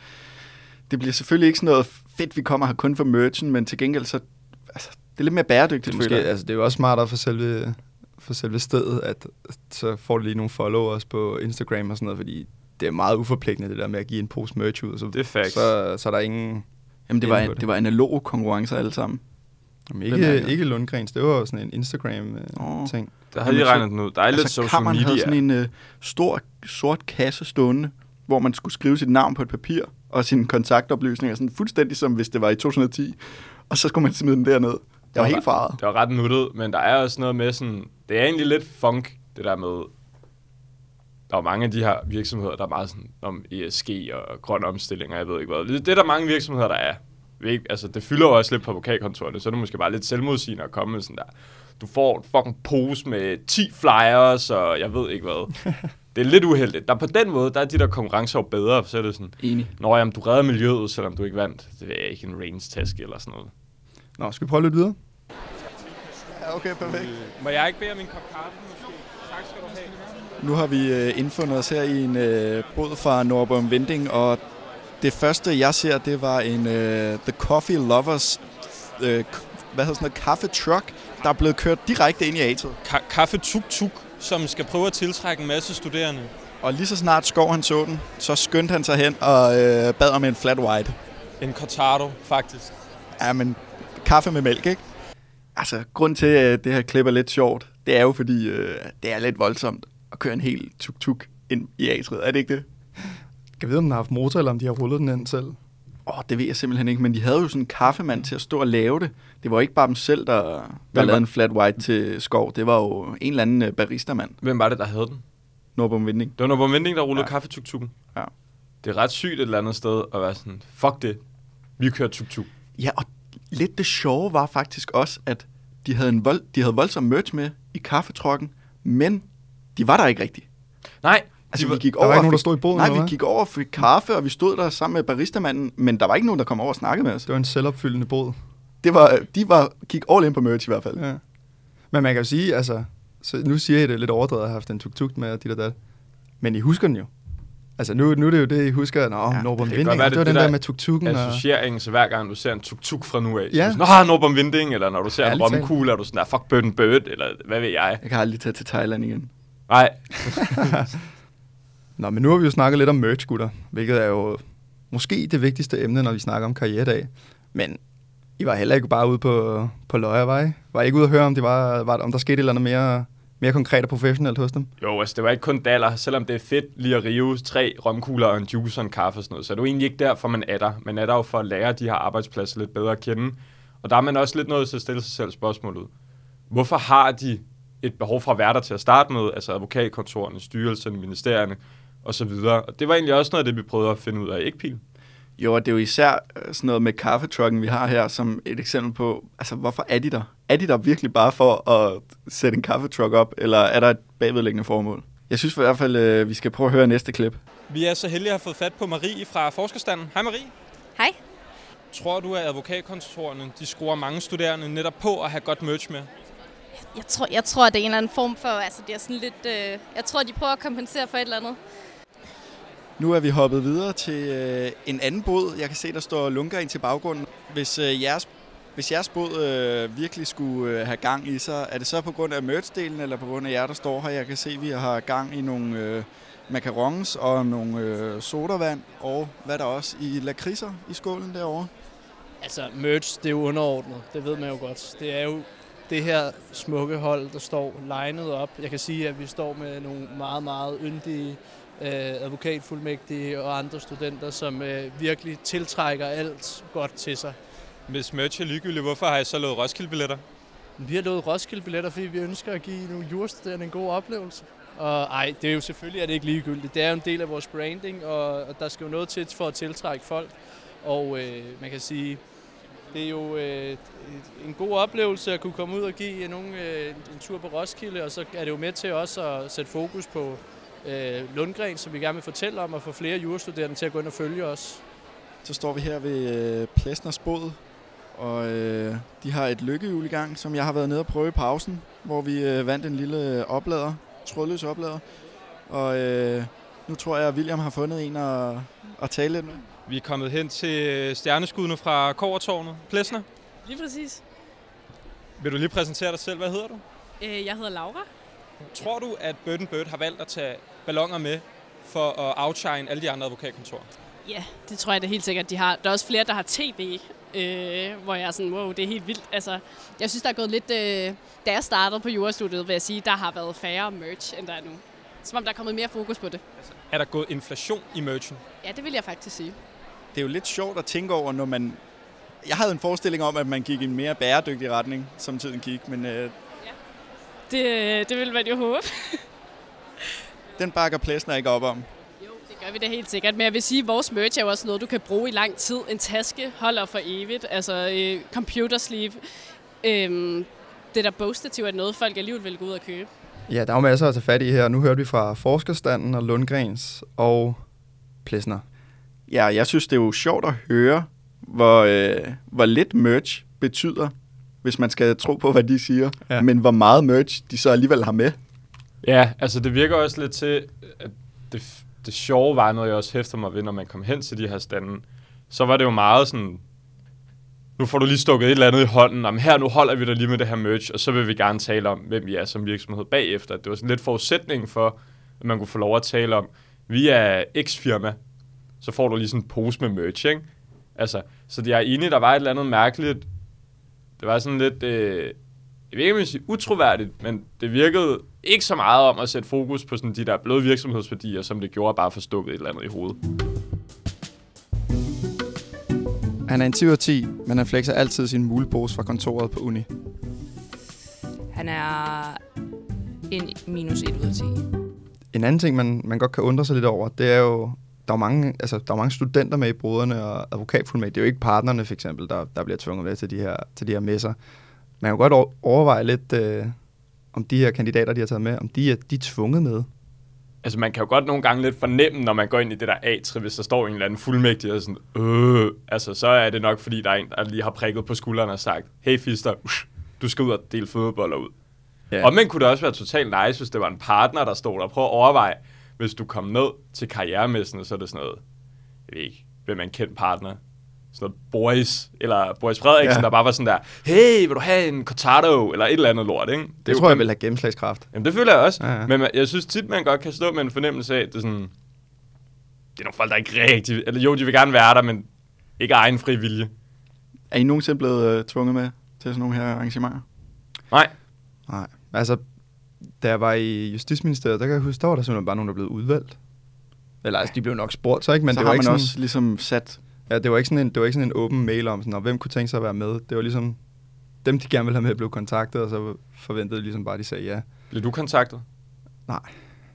Speaker 2: det bliver selvfølgelig ikke sådan noget fedt, vi kommer her kun for merchen, men til gengæld så, altså, det er lidt mere
Speaker 1: Det
Speaker 2: bæredygtigt,
Speaker 1: er, måske,
Speaker 2: føler jeg.
Speaker 1: altså, det er jo også smartere for selve, for selve stedet, at så får du lige nogle followers på Instagram og sådan noget, fordi det er meget uforpligtende, det der med at give en pose merch ud. Så,
Speaker 3: Det er facts.
Speaker 1: Så, så er der ingen...
Speaker 2: Jamen, det var,
Speaker 1: det.
Speaker 2: det var analoge konkurrencer alle sammen.
Speaker 1: Jamen,
Speaker 2: er
Speaker 1: ikke, ikke Lundgrens, det var sådan en. Instagram-ting.
Speaker 3: Der havde de regnet den ud. Der er lidt
Speaker 2: altså,
Speaker 3: social
Speaker 2: kammeren
Speaker 3: media.
Speaker 2: havde sådan en uh, stor, sort kasse stående, hvor man skulle skrive sit navn på et papir, og sine kontaktoplysninger, sådan fuldstændig som hvis det var i 2010. Og så skulle man smide den derned. Jeg var helt farvet.
Speaker 3: Det var ret nuttet, men der er også noget med sådan... Det er egentlig lidt funk, det der med... Der er mange af de her virksomheder, der er meget sådan om ESG og grøn omstilling, og jeg ved ikke hvad. Det det er der mange virksomheder, der er. Altså, det fylder jo også lidt på advokatkontorerne, så er det måske bare lidt selvmodsigende at komme med sådan der. Du får en fucking pose med 10 flyers, og jeg ved ikke hvad. Det er lidt uheldigt. Der på den måde, der er de der konkurrencer jo bedre, så er det sådan,
Speaker 2: Enig.
Speaker 3: Nå, jamen, du redder miljøet, selvom du ikke vandt. Det er ikke en range-taske eller sådan noget.
Speaker 1: Nå, skal vi prøve lidt videre?
Speaker 2: Ja, okay, perfekt.
Speaker 4: Må jeg ikke bede om en kop kaffe måske? Tak skal du have.
Speaker 6: Nu har vi øh, indfundet os her i en øh, båd fra Nordborg Vending, og det første, jeg ser, det var en øh, The Coffee Lovers, øh, hvad hedder sådan noget, kaffe truck, der er blevet kørt direkte ind i atet.
Speaker 4: Ka- kaffe tuk-tuk, som skal prøve at tiltrække en masse studerende.
Speaker 6: Og lige så snart Skov han så den, så skyndte han sig hen og øh, bad om en flat white.
Speaker 4: En cortado, faktisk.
Speaker 6: Ja, men kaffe med mælk, ikke?
Speaker 2: Altså, grund til, at det her klip er lidt sjovt, det er jo fordi, øh, det er lidt voldsomt at køre en hel tuk-tuk ind i atret. Er det ikke det?
Speaker 1: Kan vi vide, om den har haft motor, eller om de har rullet den ind selv?
Speaker 2: Åh, oh, det ved jeg simpelthen ikke, men de havde jo sådan en kaffemand til at stå og lave det. Det var ikke bare dem selv, der, der
Speaker 3: var-
Speaker 2: lavede en flat white til skov. Det var jo en eller anden øh, baristamand,
Speaker 3: Hvem var det, der havde den?
Speaker 2: Norbom Vinding.
Speaker 3: Det var Norbert Vending, der rullede
Speaker 2: Ja.
Speaker 3: ja. kaffetuktukken.
Speaker 2: Ja.
Speaker 3: Det er ret sygt et eller andet sted at være sådan, fuck det, vi kører tuk-tuk.
Speaker 2: Ja, og lidt det sjove var faktisk også, at de havde, en vold, de havde voldsom merch med i kaffetrukken, men de var der ikke rigtigt.
Speaker 3: Nej,
Speaker 2: Altså,
Speaker 3: De var-
Speaker 2: vi gik
Speaker 1: Der var
Speaker 2: over
Speaker 1: ikke
Speaker 2: og
Speaker 1: nogen, der stod i boden,
Speaker 2: Nej, vi gik over og fik kaffe, og vi stod der sammen med baristamanden, men der var ikke nogen, der kom over og snakkede med os.
Speaker 1: Det var en selvopfyldende bod.
Speaker 2: Det var, de var, gik all in på merch i hvert fald.
Speaker 1: Ja. Men man kan jo sige, altså, så nu siger I det lidt overdrevet, at jeg har haft en tuk-tuk med og dit og dat. Men I husker den jo. Altså, nu, nu er det jo det, I husker. Nå,
Speaker 2: Ja,
Speaker 1: ja,
Speaker 3: kan
Speaker 1: Vinding, det, det
Speaker 3: det-
Speaker 1: var
Speaker 3: det
Speaker 1: den der,
Speaker 3: der
Speaker 1: med tuk-tukken. Og...
Speaker 3: Associeringen, så hver gang du ser en tuk-tuk fra nu af, så
Speaker 1: Ja.
Speaker 3: er du sådan, Nå, Norbert Vinding, eller når du ser en
Speaker 1: Ærligt talt.
Speaker 3: romkugle, er du sådan, "Ah, fuck Burden Bird, eller hvad ved jeg.
Speaker 2: Jeg kan aldrig tage til Thailand igen.
Speaker 3: Nej,
Speaker 1: Nå, men nu har vi jo snakket lidt om merch, gutter, hvilket er jo måske det vigtigste emne, når vi snakker om karrieredag. Men I var heller ikke bare ude på, på løjervej. Var I ikke ude at høre, om, det var, var, om der skete et eller andet mere, mere konkret og professionelt hos dem?
Speaker 3: jo, altså det var ikke kun daller, selvom det er fedt lige at rive tre romkugler og en juice og en kaffe og sådan noget, så er det jo egentlig ikke derfor, man er der. Man er der jo for at lære de her arbejdspladser lidt bedre at kende. Og der er man også lidt nødt til at stille sig selv spørgsmålet. Hvorfor har de et behov være der til at starte med, altså advokatkontorerne, styrelserne, ministerierne og så videre. Og det var egentlig også noget af det, vi prøvede at finde ud af, ikke Pil?
Speaker 2: Jo, og det er jo især øh, sådan noget med kaffetrucken, vi har her, som et eksempel på, altså hvorfor er de der? Er de der virkelig bare for at sætte en kaffetruck op, eller er der et bagvedliggende formål? Jeg synes i hvert fald, øh, vi skal prøve at høre næste klip.
Speaker 4: Vi er så heldige at have fået fat på Marie fra forskerstanden. Hej Marie.
Speaker 8: Hej.
Speaker 4: Tror du, at advokatkontorerne de skruer mange studerende netop på at have godt merch med?
Speaker 8: Jeg tror, jeg tror, det er en eller anden form for, altså det er sådan lidt, øh, jeg tror, de prøver at kompensere for et eller andet.
Speaker 2: Nu er vi hoppet videre til øh, en anden båd. Jeg kan se, der står lunker ind til baggrunden. Hvis øh, jeres, hvis jeres båd øh, virkelig skulle øh, have gang i sig, er det så på grund af merch-delen, eller på grund af jer, der står her? Jeg kan se, at vi har gang i nogle øh, macarons og nogle øh, sodavand, og hvad der også i lakridser i skålen derovre.
Speaker 9: Altså, merch, det er jo underordnet. Det ved man jo godt. Det er jo det her smukke hold, der står legnet op. Jeg kan sige, at vi står med nogle meget, meget yndige øh, advokatfuldmægtige og andre studenter, som øh, virkelig tiltrækker alt godt til sig.
Speaker 4: Hvis merch er ligegyldigt, hvorfor har I så lavet Roskilde-billetter?
Speaker 9: Vi har lovet Roskilde-billetter, fordi vi ønsker at give nogle jurastuderende en god oplevelse. Og ej, det er jo selvfølgelig er det ikke ligegyldigt. Det er jo en del af vores branding, og, og der skal jo noget til for at tiltrække folk. Og øh, man kan sige, det er jo øh, en god oplevelse at kunne komme ud og give øh, nogen øh, en tur på Roskilde, og så er det jo med til også at sætte fokus på øh, Lundgren, som vi gerne vil fortælle om, og få flere jurastuderende til at gå ind og følge os.
Speaker 2: Så står vi her ved øh, Plesners båd, og øh, de har et lykkehjul i gang, som jeg har været nede og prøve i pausen, hvor vi øh, vandt en lille øh, oplader, trådløs oplader. Og øh, nu tror jeg, at William har fundet en at, at tale lidt med.
Speaker 4: Vi er kommet hen til stjerneskuddene fra Kovertårnet. Plesner,
Speaker 5: Lige præcis.
Speaker 4: vil du lige præsentere dig selv? Hvad hedder du?
Speaker 5: Øh, jeg hedder Laura.
Speaker 4: Tror du, at Burden Bird har valgt at tage ballonger med for at outshine alle de andre advokatkontorer?
Speaker 10: Ja, det tror jeg da helt sikkert, de har. Der er også flere, der har tv, øh, hvor jeg er sådan, wow, det er helt vildt. Altså, jeg synes, der er gået lidt... Øh, da jeg startede på jurastudiet, vil jeg sige, der har været færre merch, end der er nu. Som om der er kommet mere fokus på det.
Speaker 4: Er der gået inflation i merchen?
Speaker 10: Ja, det vil jeg faktisk sige.
Speaker 2: Det er jo lidt sjovt at tænke over, når man... Jeg havde en forestilling om, at man gik i en mere bæredygtig retning, som tiden gik, men øh,
Speaker 10: Det, det vil man jo håbe.
Speaker 2: den bakker Plesner ikke op om.
Speaker 10: Jo, det gør vi da helt sikkert. Men jeg vil sige, at vores merch er jo også noget, du kan bruge i lang tid. En taske holder for evigt. Altså øh, computer sleeve. Øhm, det der bostativ er noget, folk alligevel vil gå ud og købe.
Speaker 1: Ja, der er jo masser at tage fat i her. Nu hørte vi fra Forskerstanden og Lundgrens og Plesner.
Speaker 2: Ja, jeg synes, det er jo sjovt at høre, hvor, øh, hvor lidt merch betyder, hvis man skal tro på, hvad de siger, Ja. men hvor meget merch de så alligevel har med.
Speaker 3: Ja, altså det virker også lidt til, at det, det sjove var noget, jeg også hæfter mig ved, når man kom hen til de her stande. Så var det jo meget sådan, nu får du lige stukket et eller andet i hånden, Jamen, her nu holder vi dig lige med det her merch, og så vil vi gerne tale om, hvem vi er som virksomhed bagefter. Det var sådan lidt forudsætning for, at man kunne få lov at tale om, vi er X-firma, så får du lige sådan en pose med merch, ikke? Altså, så jeg er enig, der var et eller andet mærkeligt, det var sådan lidt, øh, jeg ved ikke, om jeg sige utroværdigt, men det virkede ikke så meget om at sætte fokus på sådan de der bløde virksomhedsværdier, som det gjorde bare få stukket et eller andet i hovedet.
Speaker 1: Han er en 10 ud af 10, men han flexer altid sin mulepose fra kontoret på uni.
Speaker 11: Han er en minus 1 ud af 10.
Speaker 1: En anden ting, man, man godt kan undre sig lidt over, det er jo, der er mange, altså, der er mange studenter med i bruderne og advokatfuldmægtige. Det er jo ikke partnerne, for eksempel, der, der bliver tvunget med til de her, til de her messer. Man kan jo godt over- overveje lidt, øh, om de her kandidater, de har taget med, om de er, de er tvunget med.
Speaker 3: Altså, man kan jo godt nogle gange lidt fornemme, når man går ind i det der A-tri, hvis der står en eller anden fuldmægtig og sådan, øh, altså, så er det nok, fordi der er en, der lige har prikket på skulderen og sagt, hey Fister, du skal ud og dele fodboller ud.
Speaker 1: Ja.
Speaker 3: Ja. Og men kunne det også være totalt nice, hvis det var en partner, der stod der. Prøv at overveje, hvis du kom ned til karrieremessen, så er det sådan noget, jeg ved ikke, hvem er en kendt partner? Sådan noget Boris, eller Boris Frederiksen,
Speaker 1: Ja.
Speaker 3: der bare var sådan der, hey, vil du have en cortado, eller et eller andet lort, ikke?
Speaker 1: Det,
Speaker 3: er
Speaker 1: tror
Speaker 3: jo
Speaker 1: jeg vil have gennemslagskraft.
Speaker 3: Jamen, det føler jeg også.
Speaker 1: Ja,
Speaker 3: Ja,
Speaker 1: ja.
Speaker 3: ja. Men man- jeg synes tit, man godt kan stå med en fornemmelse af, at det er sådan... Det er nogle folk, der ikke rigtig... Eller jo, de vil gerne være der, men ikke af egen fri vilje.
Speaker 2: Er I nogensinde blevet øh, tvunget med til sådan nogle her arrangementer?
Speaker 3: Nej.
Speaker 1: Nej. Altså, da jeg var i Justitsministeriet, der kan jeg huske, der var der simpelthen bare nogen, der blev udvalgt. Eller altså, de blev nok spurgt, så ikke? Men
Speaker 2: så
Speaker 1: det
Speaker 2: har
Speaker 1: var
Speaker 2: man
Speaker 1: ikke sådan,
Speaker 2: også ligesom sat...
Speaker 1: Ja, det var ikke sådan en, det var ikke sådan en åben mail om, sådan, "Nå, hvem kunne tænke sig at være med. Det var ligesom, dem de gerne ville have med, blev kontaktet, og så forventede de ligesom bare, at de sagde ja.
Speaker 3: Blev du kontaktet?
Speaker 1: Nej,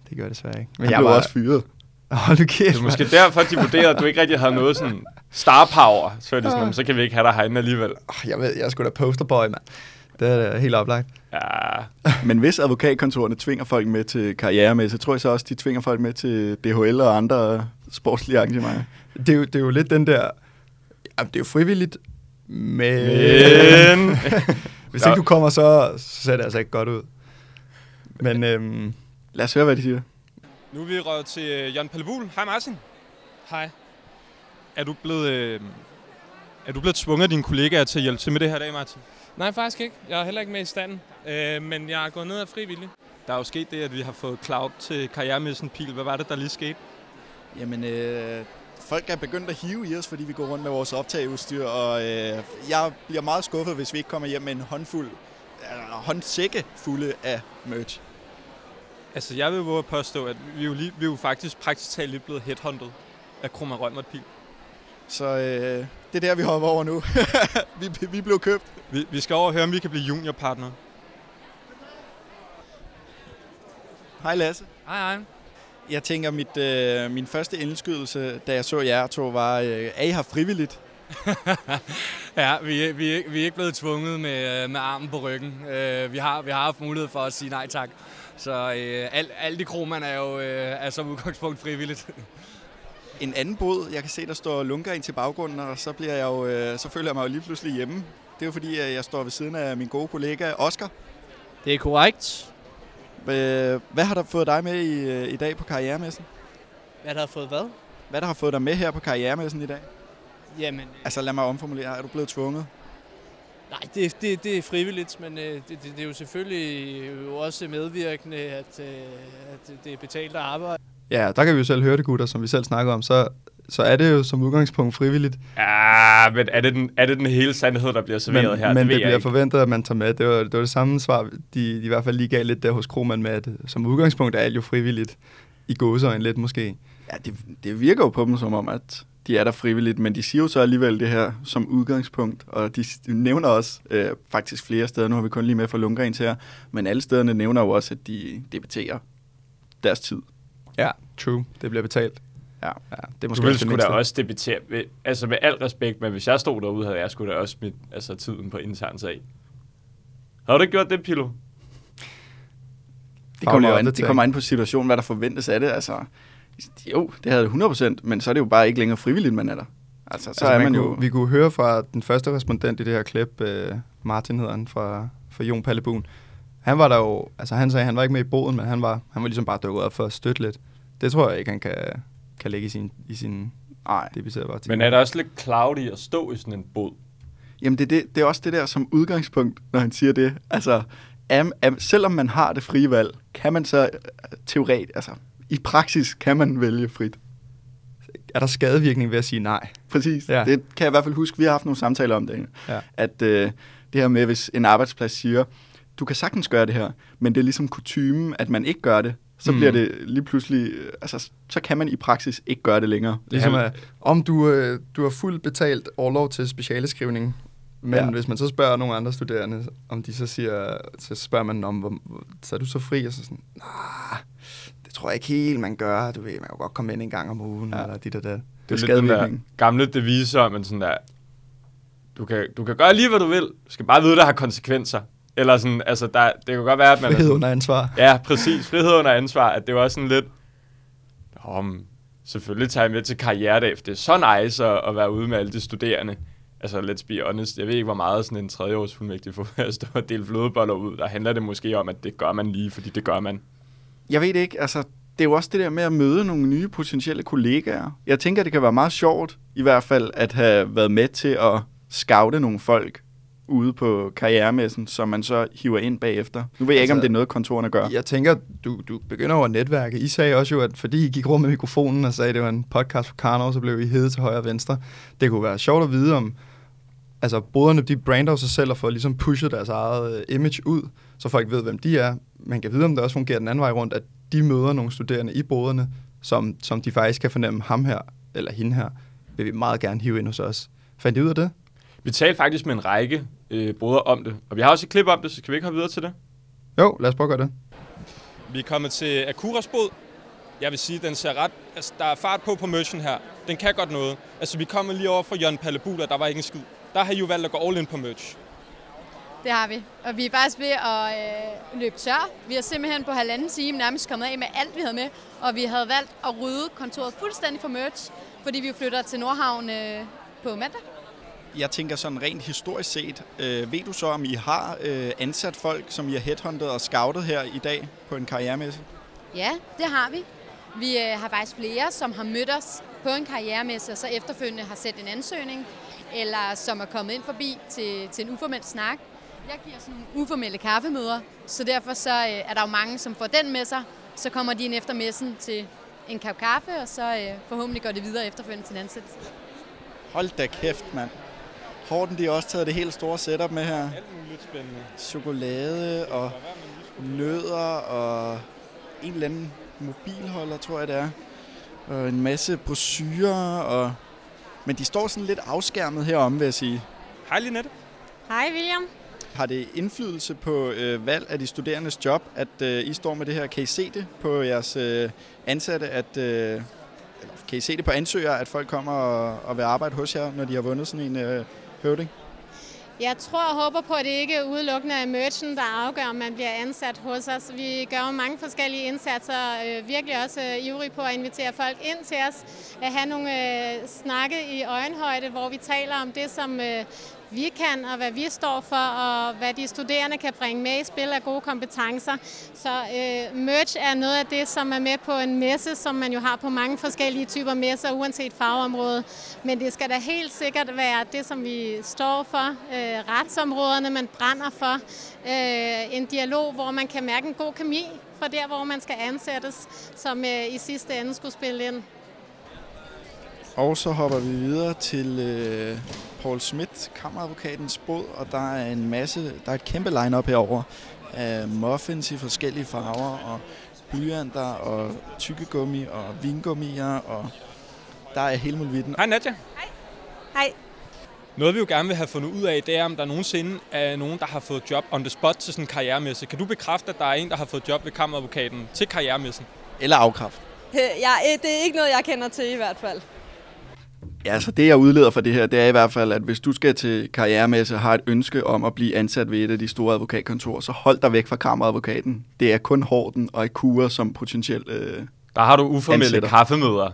Speaker 1: det gør jeg desværre ikke.
Speaker 2: Han blev også fyret.
Speaker 1: Hold nu kæft,
Speaker 3: Det er måske derfor, de vurderede, at du ikke rigtig havde noget sådan star power. Så er de sådan, "Jamen, så kan vi ikke have dig herinde alligevel.
Speaker 1: Jeg ved, jeg er sgu da posterboy, mand. Det er da helt oplagt.
Speaker 3: Ja,
Speaker 2: Men hvis advokatkontorerne tvinger folk med til karrieremesse, tror jeg så også, de tvinger folk med til DHL og andre sportslige arrangementer.
Speaker 1: Det er jo, det er jo lidt den der... Ja, det er jo frivilligt, men...
Speaker 3: Men-
Speaker 1: Hvis ikke du kommer, så, så ser det altså ikke godt ud. Men øhm,
Speaker 2: Lad os høre, hvad de siger.
Speaker 4: Nu er vi røget til øh, Jan Pallebul. Hej Martin. Hej. Er du blevet, øh, er du blevet tvunget af dine kollegaer til at hjælpe til med det her i dag, Martin?
Speaker 9: Nej, faktisk ikke. Jeg er heller ikke med i standen, øh, men jeg er gået ned af frivillig.
Speaker 4: Der er jo sket det, at vi har fået Cloud til karrieremessen Pil. Hvad var det, der lige skete?
Speaker 6: Jamen, øh, folk er begyndt at hive i os, fordi vi går rundt med vores optageudstyr, og øh, jeg bliver meget skuffet, hvis vi ikke kommer hjem med en håndfuld, øh, håndsække fulde af merch.
Speaker 4: Altså, jeg vil våge at påstå, at vi er jo, lige, vi jo faktisk praktisk talt lige blevet headhunted af Krummer Rømert Pil.
Speaker 6: Så øh, det er der, vi hopper over nu. vi, vi blev købt.
Speaker 4: Vi, vi skal over og høre, om vi kan blive juniorpartner.
Speaker 6: Hej Lasse.
Speaker 9: Hej, hej.
Speaker 6: Jeg tænker, mit, øh, min første indskydelse, da jeg så jer to, var, øh, er I her frivilligt?
Speaker 9: Ja, vi, er- vi, vi er ikke blevet tvunget med, øh, med armen på ryggen. Øh, Vi har, vi har haft mulighed for at sige nej tak. Så øh, alt, alt i Kroman er jo øh, er som udgangspunkt frivilligt.
Speaker 6: En anden båd, jeg kan se, der står lunker ind til baggrunden, og så, bliver jeg jo, øh, så føler jeg mig jo lige pludselig hjemme. Det er jo fordi, at jeg står ved siden af min gode kollega Oscar.
Speaker 9: Det er korrekt.
Speaker 6: Øh, Hvad har der fået dig med i, øh, i dag på karrieremessen?
Speaker 9: Hvad der har fået hvad?
Speaker 6: Hvad der har fået dig med her på karrieremessen i dag?
Speaker 9: Jamen,
Speaker 6: Altså lad mig omformulere. Er du blevet tvunget?
Speaker 9: nej, det, det, det er frivilligt, men øh, det, det, det er jo selvfølgelig jo også medvirkende, at, øh, at det er betalt arbejde.
Speaker 1: ja, der kan vi jo selv høre det, gutter, som vi selv snakker om. Så, så er det jo som udgangspunkt frivilligt.
Speaker 3: ja men er det, den, er det den hele sandhed, der bliver serveret
Speaker 1: Men,
Speaker 3: her?
Speaker 1: men det
Speaker 3: jeg
Speaker 1: bliver
Speaker 3: ikke.
Speaker 1: forventet, at man tager med. Det var, det var det samme svar, de, de i hvert fald lige gav lidt der hos Kroman med, at som udgangspunkt er alt jo frivilligt. I gåseøjne lidt måske.
Speaker 2: Ja, det, det virker jo på dem som om, at de er der frivilligt, men de siger jo så alligevel det her som udgangspunkt, og de, nævner også øh, faktisk flere steder, nu har vi kun lige med for Lundgren til her, men alle stederne nævner jo også, at de debatterer deres tid.
Speaker 1: Ja, true. Det bliver betalt.
Speaker 2: Ja.
Speaker 1: ja det er
Speaker 3: Du
Speaker 1: måske
Speaker 3: ville
Speaker 1: også det
Speaker 3: sgu da også debattere. Altså med al respekt, men hvis jeg stod derude, havde jeg sgu da også smidt altså, tiden på intern sag. Har du ikke gjort det, Pilo?
Speaker 2: Det kommer, an, det kommer an på situationen, hvad der forventes af det. Altså, jo, det havde det 100%, men så er det jo bare ikke længere frivilligt, man er der. Altså, så
Speaker 1: altså,
Speaker 2: er man,
Speaker 1: man
Speaker 2: jo...
Speaker 1: kunne, Vi kunne høre fra den første respondent i det her klip, uh, Martin hedder han, fra, fra Jon Pallebun. Han var der jo, altså han sagde, han var ikke med i boden, men han var, han var ligesom bare dukket op for at støtte lidt. Det tror jeg ikke, han kan, kan lægge i sin, i sin
Speaker 2: Nej.
Speaker 1: debatterede
Speaker 3: Men er der også lidt cloudy at stå i sådan en båd?
Speaker 2: Jamen, det, er det, det er også det der som udgangspunkt, når han siger det. Altså, am, am, selvom man har det frie valg, kan man så teoret, altså i praksis kan man vælge frit.
Speaker 1: Er der skadevirkning ved at sige nej?
Speaker 2: Præcis.
Speaker 1: Ja.
Speaker 2: Det kan jeg i hvert fald huske, vi har haft nogle samtaler om det.
Speaker 1: Ja.
Speaker 2: At øh, det her med, hvis en arbejdsplads siger, du kan sagtens gøre det her, men det er ligesom kutumen, at man ikke gør det, så
Speaker 1: Mm.
Speaker 2: bliver det lige pludselig, øh, altså så kan man i praksis ikke gøre det længere.
Speaker 1: Ligesom at, om du, øh, du har fuldt betalt overlov til specialeskrivning, men ja.
Speaker 2: Ja.
Speaker 1: hvis man så spørger nogle andre studerende, om de så siger, så spørger man om, hvor, så er du så fri, og så sådan, nej, det tror jeg ikke helt, man gør. Du ved, man kan godt komme ind en gang om ugen, ja.
Speaker 2: Ja.
Speaker 1: eller dit og.
Speaker 3: Det er
Speaker 2: Det er
Speaker 3: lidt den der gamle devise om, at sådan der, du kan, du kan gøre lige, hvad du vil. Du skal bare vide, at det har konsekvenser. Eller sådan, altså, der, det kan godt være, at man... er
Speaker 1: Frihed
Speaker 3: sådan,
Speaker 1: under ansvar.
Speaker 3: Ja, præcis. Frihed under ansvar. At det var sådan lidt... Om, selvfølgelig tager jeg med til karrieredag, for det er så nice at, at være ude med alle de studerende. Altså, let's be honest. Jeg ved ikke, hvor meget sådan en tredjeårsfuldmægtig får at stå og dele flødeboller ud. Der handler det måske om, at det gør man lige, fordi det gør man.
Speaker 2: Jeg ved ikke, altså, det er jo også det der med at møde nogle nye potentielle kollegaer. Jeg tænker, det kan være meget sjovt, i hvert fald, at have været med til at scoute nogle folk ude på karrieremessen, som man så hiver ind bagefter. Nu ved jeg ikke, om
Speaker 1: Altså,
Speaker 2: det er noget, kontorerne gør.
Speaker 1: Jeg tænker, du, du begynder over netværke. I sagde også jo, at fordi I gik rundt med mikrofonen og sagde, at det var en podcast for Karnov, så blev I hede til højre og venstre. Det kunne være sjovt at vide om, altså boderne, de brander sig selv og får ligesom pushet deres eget øh, image ud, så folk ved, hvem de er. Man kan vide, om det også fungerer den anden vej rundt, at de møder nogle studerende i boderne, som, som de faktisk kan fornemme, ham her eller hende her, vil vi meget gerne hive ind hos os. Fandt I ud af det?
Speaker 3: Vi talte faktisk med en række øh, brødre om det, og vi har også et klip om det, så kan vi ikke hoppe videre til det?
Speaker 1: Jo, lad os prøve at gøre det.
Speaker 4: Vi er kommet til Akuras båd. Jeg vil sige, den ser ret... Altså, der er fart på på merchen her. Den kan godt noget. Altså, vi kommer lige over fra Jørgen Pallebul, og der var ikke en skid. Der har I jo valgt at gå all in på merch.
Speaker 12: Det har vi. Og vi er faktisk ved at øh, løbe tør. Vi har simpelthen på halvanden time nærmest kommet af med alt, vi havde med. Og vi havde valgt at rydde kontoret fuldstændig for merch, fordi vi flytter til Nordhavn øh, på mandag.
Speaker 6: Jeg tænker sådan rent historisk set, øh, ved du så, om I har øh, ansat folk, som I har headhunted og scoutet her i dag på en karrieremesse?
Speaker 12: Ja, det har vi. Vi øh, har faktisk flere, som har mødt os på en karrieremesse, og så efterfølgende har sendt en ansøgning, eller som er kommet ind forbi til, til en uformel snak. Jeg giver sådan nogle uformelle kaffemøder, så derfor så øh, er der jo mange, som får den med sig. Så kommer de ind efter messen til en kop kaffe, og så øh, forhåbentlig går det videre efterfølgende til en ansættelse.
Speaker 6: Hold da kæft, mand. Horten, de har også taget det helt store setup med her.
Speaker 4: Alt muligt spændende.
Speaker 6: Chokolade og nødder og en eller anden mobilholder, tror jeg det er. Og en masse brochurer og... Men de står sådan lidt afskærmet heromme, vil jeg sige.
Speaker 4: Hej Linette.
Speaker 13: Hej William.
Speaker 6: Har det indflydelse på øh, valg af de studerendes job, at øh, I står med det her? Kan I se det på jeres øh, ansatte, at, øh, eller kan I se det på ansøgere, at folk kommer og, og vil arbejde hos jer, når de har vundet sådan en øh, høvding?
Speaker 13: Jeg tror og håber på, at det ikke er udelukkende er merchen, der afgør, om man bliver ansat hos os. Vi gør jo mange forskellige indsatser, øh, virkelig også øh, ivrig på at invitere folk ind til os, at have nogle øh, snakke i øjenhøjde, hvor vi taler om det, som øh, vi kan, og hvad vi står for, og hvad de studerende kan bringe med i spil af gode kompetencer. Så øh, merch er noget af det, som er med på en messe, som man jo har på mange forskellige typer messer, uanset fagområde. Men det skal da helt sikkert være det, som vi står for, øh, retsområderne, man brænder for. Øh, en dialog, hvor man kan mærke en god kemi for der, hvor man skal ansættes, som øh, i sidste ende skulle spille ind.
Speaker 6: Og så hopper vi videre til øh, Paul Schmidt, kammeradvokatens båd, og der er en masse, der er et kæmpe line-up herover af muffins i forskellige farver, og blyanter, og tykkegummi, og vingummier, og der er hele muligheden.
Speaker 4: Hej Nadja.
Speaker 13: Hej.
Speaker 4: Noget vi jo gerne vil have fundet ud af, det er, om der nogensinde er nogen, der har fået job on the spot til sådan en karrieremesse. Kan du bekræfte, at der er en, der har fået job ved kammeradvokaten til karrieremessen?
Speaker 6: Eller afkraft.
Speaker 14: Ja, det er ikke noget, jeg kender til i hvert fald.
Speaker 2: Ja, altså det jeg udleder fra det her, det er i hvert fald, at hvis du skal til karrieremesse og har et ønske om at blive ansat ved et af de store advokatkontorer, så hold dig væk fra kammeradvokaten. Det er kun Horten og Ikura som potentielt øh,
Speaker 3: Der har du uformelle
Speaker 2: ansætter.
Speaker 3: kaffemøder,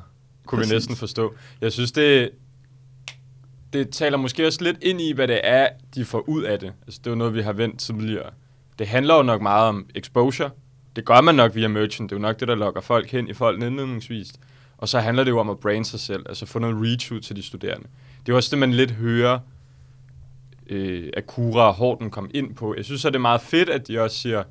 Speaker 3: kunne
Speaker 2: Præcis.
Speaker 3: vi næsten forstå. Jeg synes, det, det taler måske også lidt ind i, hvad det er, de får ud af det. Altså, det er jo noget, vi har vendt tidligere. Det handler jo nok meget om exposure. Det gør man nok via merchant. Det er jo nok det, der lokker folk hen i folk indledningsvis. Og så handler det jo om at brande sig selv, altså få noget reach ud til de studerende. Det er jo også det, man lidt hører øh, Akura og Horten komme ind på. Jeg synes så, det er meget fedt, at de også siger,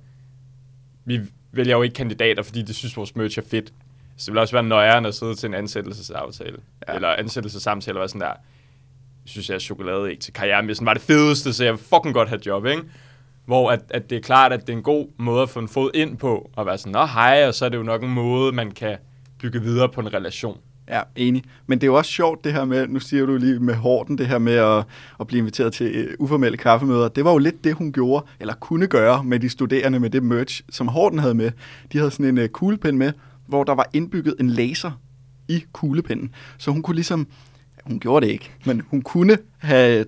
Speaker 3: vi vælger jo ikke kandidater, fordi de synes, vores merch er fedt. Så det vil også være nøjere at sidde til en ansættelsesaftale, ja. eller ansættelsessamtale, eller hvad sådan der. Jeg synes, at chokoladeæg til karrieremessen var det fedeste, så jeg vil fucking godt have job, ikke? Hvor at, at det er klart, at det er en god måde at få en fod ind på, og være sådan, nå hej, og så er det jo nok en måde, man kan bygge videre på en relation.
Speaker 2: Ja, enig. Men det er jo også sjovt det her med, nu siger du lige med Horten, det her med at, at blive inviteret til øh, uformelle kaffemøder. Det var jo lidt det, hun gjorde, eller kunne gøre med de studerende med det merch, som Horten havde med. De havde sådan en uh, kuglepen med, hvor der var indbygget en laser i kuglepinden. Så hun kunne ligesom, hun gjorde det ikke, men hun kunne have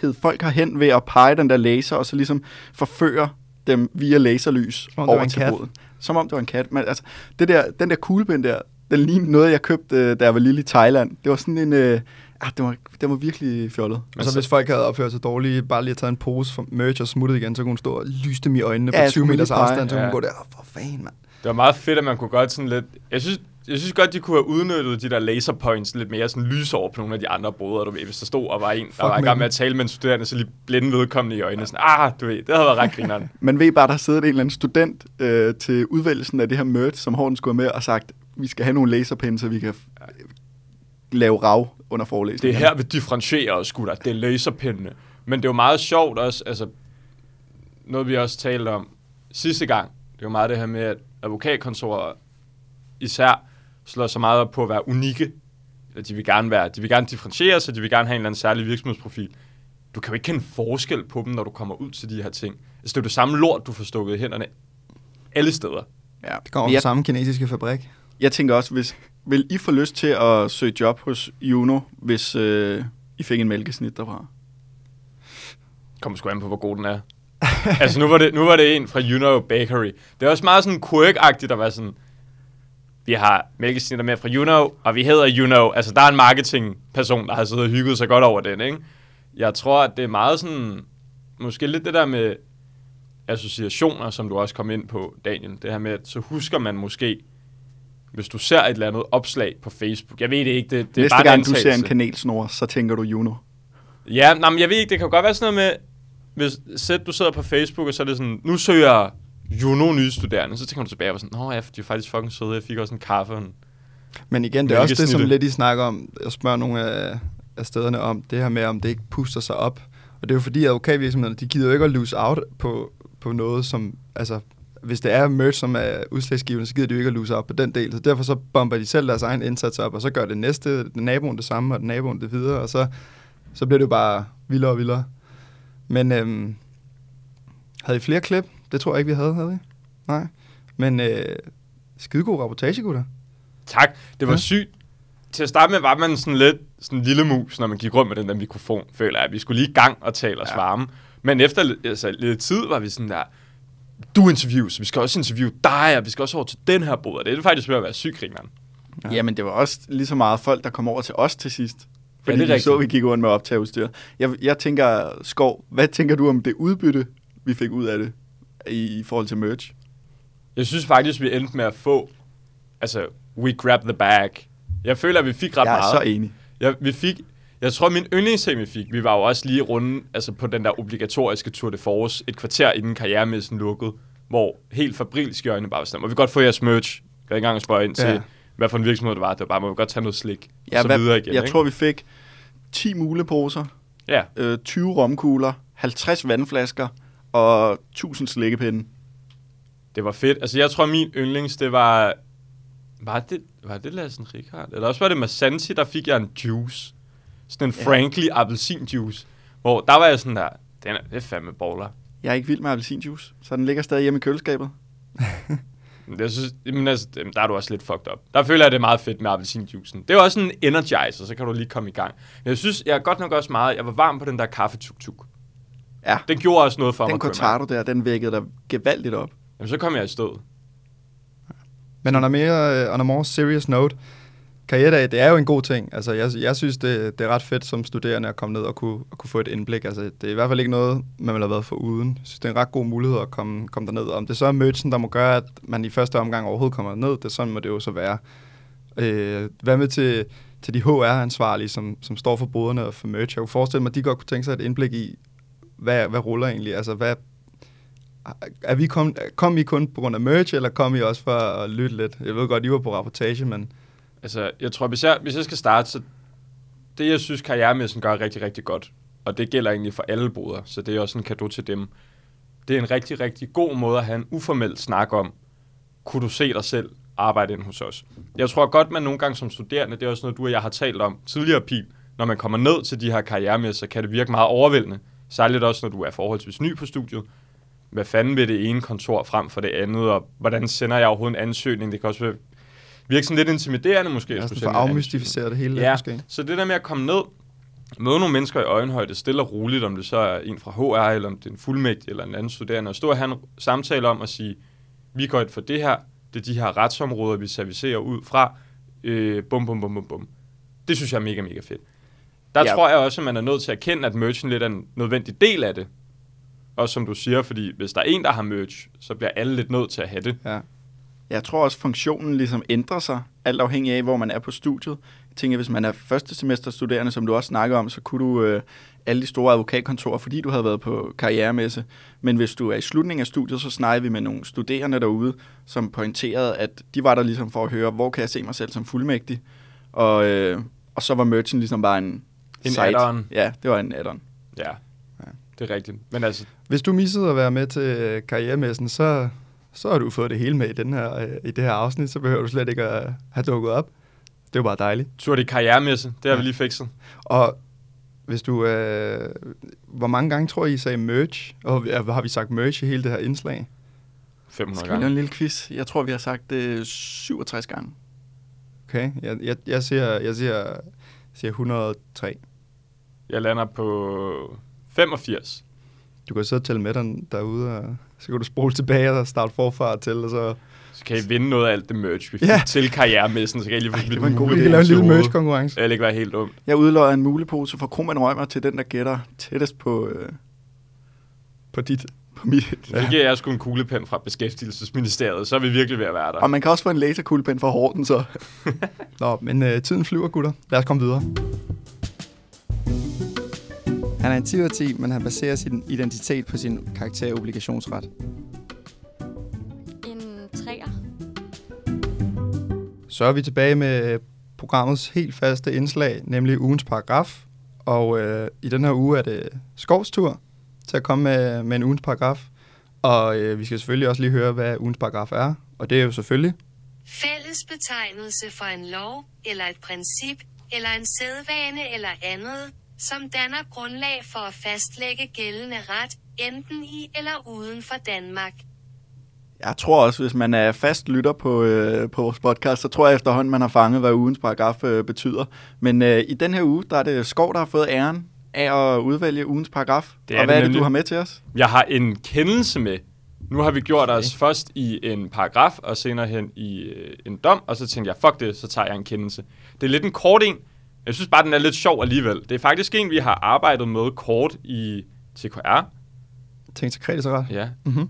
Speaker 2: hed folk herhen ved at pege den der laser, og så ligesom forføre dem via laserlys over til
Speaker 1: kat.
Speaker 2: Som om det var en kat. Men altså, det der, den der kuglepind der, Den lignede noget, jeg købte, øh, da jeg var lille i Thailand. Det var sådan en... Øh, ah, det var, det var virkelig fjollet.
Speaker 1: Og så hvis folk havde opført sig dårligt, bare lige taget en pose for merch og smuttet igen, så kunne hun stå og lyse dem i øjnene
Speaker 2: Ja,
Speaker 1: på
Speaker 2: så
Speaker 1: 20
Speaker 2: kunne man
Speaker 1: meters afstand, så kunne
Speaker 3: Ja.
Speaker 1: hun gå der, "Åh, for fanden, mand.
Speaker 3: Det var meget fedt, at man kunne godt sådan lidt... Jeg synes, jeg synes godt, de kunne have udnyttet de der laser points lidt mere sådan lys over på nogle af de andre boder, du ved. Hvis der stod og var en, der var i gang med at tale med en studerende, så lige blinde vedkommende i øjnene. Sådan, ah, du ved, det havde været ret grineren.
Speaker 2: Man ved bare, der sidder en eller anden student øh, til udvælgelsen af det her merch, som Horten skulle have med, og sagt, vi skal have nogle laserpinde, så vi kan lave rav under
Speaker 3: Det
Speaker 2: forelæsningen.
Speaker 3: er her, vi differentierer os, gutter. Det er laserpindene. Men det er jo meget sjovt også, altså, noget vi også talte om sidste gang, det er jo meget det her med, at advokatkontorer især slår så meget op på at være unikke. Eller de vil gerne være, de vil gerne differentiere sig, de vil gerne have en eller anden særlig virksomhedsprofil. Du kan jo ikke kende forskel på dem, når du kommer ud til de her ting. Altså, det er jo det samme lort, du får stukket i hænderne alle steder.
Speaker 2: Ja.
Speaker 1: Det kommer fra samme kinesiske fabrik.
Speaker 2: Jeg tænker også, hvis, vil I få lyst til at søge job hos Juno, hvis øh, I fik en mælkesnit derfra?
Speaker 3: kommer sgu an på, hvor god den er. altså, nu var, det, nu var det en fra Juno Bakery. Det er også meget sådan quirk-agtigt at være sådan, vi har mælkesnitter med fra Juno, og vi hedder Juno. Altså, der er en marketingperson, der har siddet og hygget sig godt over den, ikke? Jeg tror, at det er meget sådan, måske lidt det der med associationer, som du også kom ind på, Daniel. Det her med, at så husker man måske, hvis du ser et eller andet opslag på Facebook. Jeg ved det ikke, det, det er
Speaker 2: Næste
Speaker 3: bare en
Speaker 2: gang du ser en kanelsnor, så tænker du Juno.
Speaker 3: Ja, nej, men jeg ved ikke, det kan godt være sådan noget med, hvis sæt, du sidder på Facebook, og så er det sådan, nu søger jeg Juno nye studerende, så tænker du tilbage og var sådan, nå ja, de er faktisk fucking søde, jeg fik også en kaffe. og en-"
Speaker 1: Men igen, det er også det, som lidt I snakker om, jeg spørger nogle af, af stederne om, det her med, om det ikke puster sig op. Og det er jo fordi, advokatvirksomhederne, de gider jo ikke at lose out på, på noget, som, altså, hvis det er merch, som er udslagsgivende, så gider de jo ikke at lose out på den del. Så derfor så bomber de selv deres egen indsats op, og så gør det næste, naboen det samme, og den naboen det videre, og så, så bliver det jo bare vildere og vildere. Men øhm, havde I flere klip? Det tror jeg ikke, vi havde, havde I? Nej. Men øh, skidegod rapportage, gutter.
Speaker 3: Tak, det var
Speaker 1: Ja.
Speaker 3: ja. sygt. Til at starte med var man sådan lidt sådan en lille mus, når man gik rundt med den der mikrofon, føler jeg. Vi skulle lige i gang og tale os ja. varme. Men efter altså, lidt tid var vi sådan der, du interviews, vi skal også interviewe dig, og vi skal også over til den her bod, det er faktisk ved at være sygt grineren.
Speaker 2: Ja. Jamen, det var også lige så meget folk, der kom over til os til sidst.
Speaker 3: Ja,
Speaker 2: Fordi
Speaker 3: det er
Speaker 2: vi så, vi gik rundt med optageudstyr. Jeg, jeg tænker, Skov, hvad tænker du om det udbytte, vi fik ud af det i, i forhold til merch?
Speaker 3: Jeg synes faktisk, vi endte med at få, altså, we grab the bag. Jeg føler, at vi fik ret
Speaker 2: Jeg er
Speaker 3: meget.
Speaker 2: så enig.
Speaker 3: Ja, vi fik, jeg tror, min yndlingsting, vi fik, vi var jo også lige runde altså på den der obligatoriske Tour de Force, et kvarter inden karrieremessen lukkede, hvor helt fabrilsk øjnene bare var sådan, må vi godt få jeres merch? Jeg kan ikke engang spørge ind til,
Speaker 2: ja.
Speaker 3: hvad for en virksomhed det var. Det var bare, må vi godt tage noget slik?
Speaker 2: Ja,
Speaker 3: og så
Speaker 2: hvad,
Speaker 3: videre igen,
Speaker 2: jeg
Speaker 3: ikke?
Speaker 2: tror, vi fik 10 muleposer,
Speaker 3: Ja.
Speaker 2: øh, 20 romkugler, 50 vandflasker og 1000 slikkepinde.
Speaker 3: Det var fedt. Altså, jeg tror, min yndlings, det var... Var det, var det Lassen Rikard? Eller også var det Masanti, der fik jeg en juice. Sådan en
Speaker 2: Ja.
Speaker 3: Frankly appelsinjuice. Hvor der var jeg sådan der, den er, det er fandme baller.
Speaker 2: Jeg er ikke vild med appelsinjuice, så den ligger stadig hjemme i køleskabet.
Speaker 3: Men Jeg synes, jamen, altså, der er du også lidt fucked up. Der føler jeg, det er meget fedt med appelsinjuicen. Det er også en energizer, så kan du lige komme i gang. Men jeg synes, jeg er godt nok også meget, jeg var varm på den der kaffe tuk tuk.
Speaker 2: Ja.
Speaker 3: Den gjorde også noget for
Speaker 2: Den
Speaker 3: mig. kunne jeg
Speaker 2: cortado der, den vækkede dig gevaldigt op.
Speaker 3: Jamen, så kom jeg i stået.
Speaker 1: Men on a, mere, on a more serious note, karrieredag, det er jo en god ting. Altså, jeg, jeg synes, det, det er ret fedt som studerende at komme ned og kunne, at kunne få et indblik. Altså, det er i hvert fald ikke noget, man vil have været for uden. Jeg synes, det er en ret god mulighed at komme, komme derned. Om det så er merchen, der må gøre, at man i første omgang overhovedet kommer ned, det sådan må det jo så være. Øh, hvad med til, til de HR-ansvarlige, som, som står for boderne og for merch? Jeg kunne forestille mig, at de godt kunne tænke sig et indblik i, hvad, hvad ruller egentlig? Altså, hvad, er vi kom, kom I kun på grund af merch, eller kom I også for at lytte lidt? Jeg ved godt, I var på rapportage, men...
Speaker 3: Altså, jeg tror, hvis jeg, hvis jeg skal starte, så det, jeg synes, karrieremessen gør rigtig, rigtig godt, og det gælder egentlig for alle boder, så det er også en gave til dem. Det er en rigtig, rigtig god måde at have en uformel snak om, kunne du se dig selv arbejde ind hos os? Jeg tror godt, man nogle gange som studerende, det er også noget, du og jeg har talt om tidligere, Pil, når man kommer ned til de her karrieremesser, kan det virke meget overvældende. Særligt også, når du er forholdsvis ny på studiet. Hvad fanden vil det ene kontor frem for det andet, og hvordan sender jeg overhovedet en ansøgning? Det kan også virke sådan lidt intimiderende måske.
Speaker 1: Ja, for afmystificere det hele
Speaker 3: Ja,
Speaker 1: måske.
Speaker 3: så det der med at komme ned, møde nogle mennesker i øjenhøjde, stille og roligt, om det så er en fra HR, eller om det er en fuldmægtig, eller en anden studerende, og stå og have en samtale om at sige, vi går ind for det her, det er de her retsområder, vi servicerer ud fra, Øh, bum, bum, bum, bum, bum. Det synes jeg er mega, mega fedt. Der
Speaker 2: Ja.
Speaker 3: tror jeg også, at man er nødt til at erkende, at merchen lidt er en nødvendig del af det. Også som du siger, fordi hvis der er en, der har merch, så bliver alle lidt nødt til at have det.
Speaker 1: Ja.
Speaker 2: Jeg tror også, funktionen ligesom ændrer sig, alt afhængig af, hvor man er på studiet. Jeg tænker, hvis man er første semester studerende, som du også snakker om, så kunne du øh, alle de store advokatkontorer, fordi du havde været på karrieremesse. Men hvis du er i slutningen af studiet, så snakker vi med nogle studerende derude, som pointerede, at de var der ligesom for at høre, hvor kan jeg se mig selv som fuldmægtig. Og, øh, og så var merchen ligesom bare en,
Speaker 3: En add-on.
Speaker 2: Ja, det var en add-on.
Speaker 3: Ja, det er rigtigt. Men altså,
Speaker 1: Hvis du missede at være med til øh, karrieremessen, så, så har du fået det hele med i, den her, øh, i det her afsnit, så behøver du slet ikke at have dukket op. Det er jo bare dejligt.
Speaker 3: tur det karrieremesse, det har vi lige fikset.
Speaker 1: Og hvis du... Øh, hvor mange gange tror I, I sagde merch? Og ja, har vi sagt merch i hele det her indslag?
Speaker 3: 500
Speaker 2: Skal vi lave en lille quiz? Jeg tror, vi har sagt det 67 gange.
Speaker 1: Okay, jeg, jeg, jeg, siger, jeg siger, siger 103.
Speaker 3: Jeg lander på 85.
Speaker 1: Du kan og tælle med den derude, og så kan du spole tilbage og starte forfra til, og så...
Speaker 3: Så kan I vinde noget af alt det merch, vi fik
Speaker 1: Ja.
Speaker 3: ja. til karrieremessen, så kan I lige få
Speaker 1: det var en god idé. Vi kan lave en lille merch-konkurrence.
Speaker 3: Det ikke være helt dumt.
Speaker 2: Jeg udløjer en mulepose for Kroman Rømer til den, der gætter tættest på, øh,
Speaker 1: på dit.
Speaker 2: På mit.
Speaker 3: Så giver jeg sgu en kuglepen fra Beskæftigelsesministeriet, så er vi virkelig ved at være der.
Speaker 2: Og man kan også få en laserkuglepen fra Horten, så.
Speaker 1: Nå, men øh, tiden flyver, gutter. Lad os komme videre. Han er en 10 ud af 10, men han baserer sin identitet på sin karakter obligationsret.
Speaker 15: En træer.
Speaker 1: Så er vi tilbage med programmets helt faste indslag, nemlig ugens paragraf. Og øh, i den her uge er det Skovs tur til at komme med, med en ugens paragraf. Og øh, vi skal selvfølgelig også lige høre, hvad ugens paragraf er. Og det er jo selvfølgelig...
Speaker 16: Fælles betegnelse for en lov, eller et princip, eller en sædvane eller andet, som danner grundlag for at fastlægge gældende ret, enten i eller uden for Danmark.
Speaker 2: Jeg tror også, hvis man er fast lytter på, øh, på vores podcast, så tror jeg efterhånden, man har fanget, hvad ugens paragraf øh, betyder. Men øh, i den her uge, der er det Skov, der har fået æren af at udvælge ugens paragraf.
Speaker 3: Det
Speaker 2: og hvad
Speaker 3: det
Speaker 2: er det, du har med til os?
Speaker 3: Jeg har en kendelse med. Nu har vi gjort okay. os først i en paragraf, og senere hen i øh, en dom, og så tænkte jeg, fuck det, så tager jeg en kendelse. Det er lidt en kort en. Jeg synes bare, den er lidt sjov alligevel. Det er faktisk en, vi har arbejdet med kort i TKR.
Speaker 1: Tænk til kreditorret.
Speaker 3: Ja.
Speaker 1: Mhm.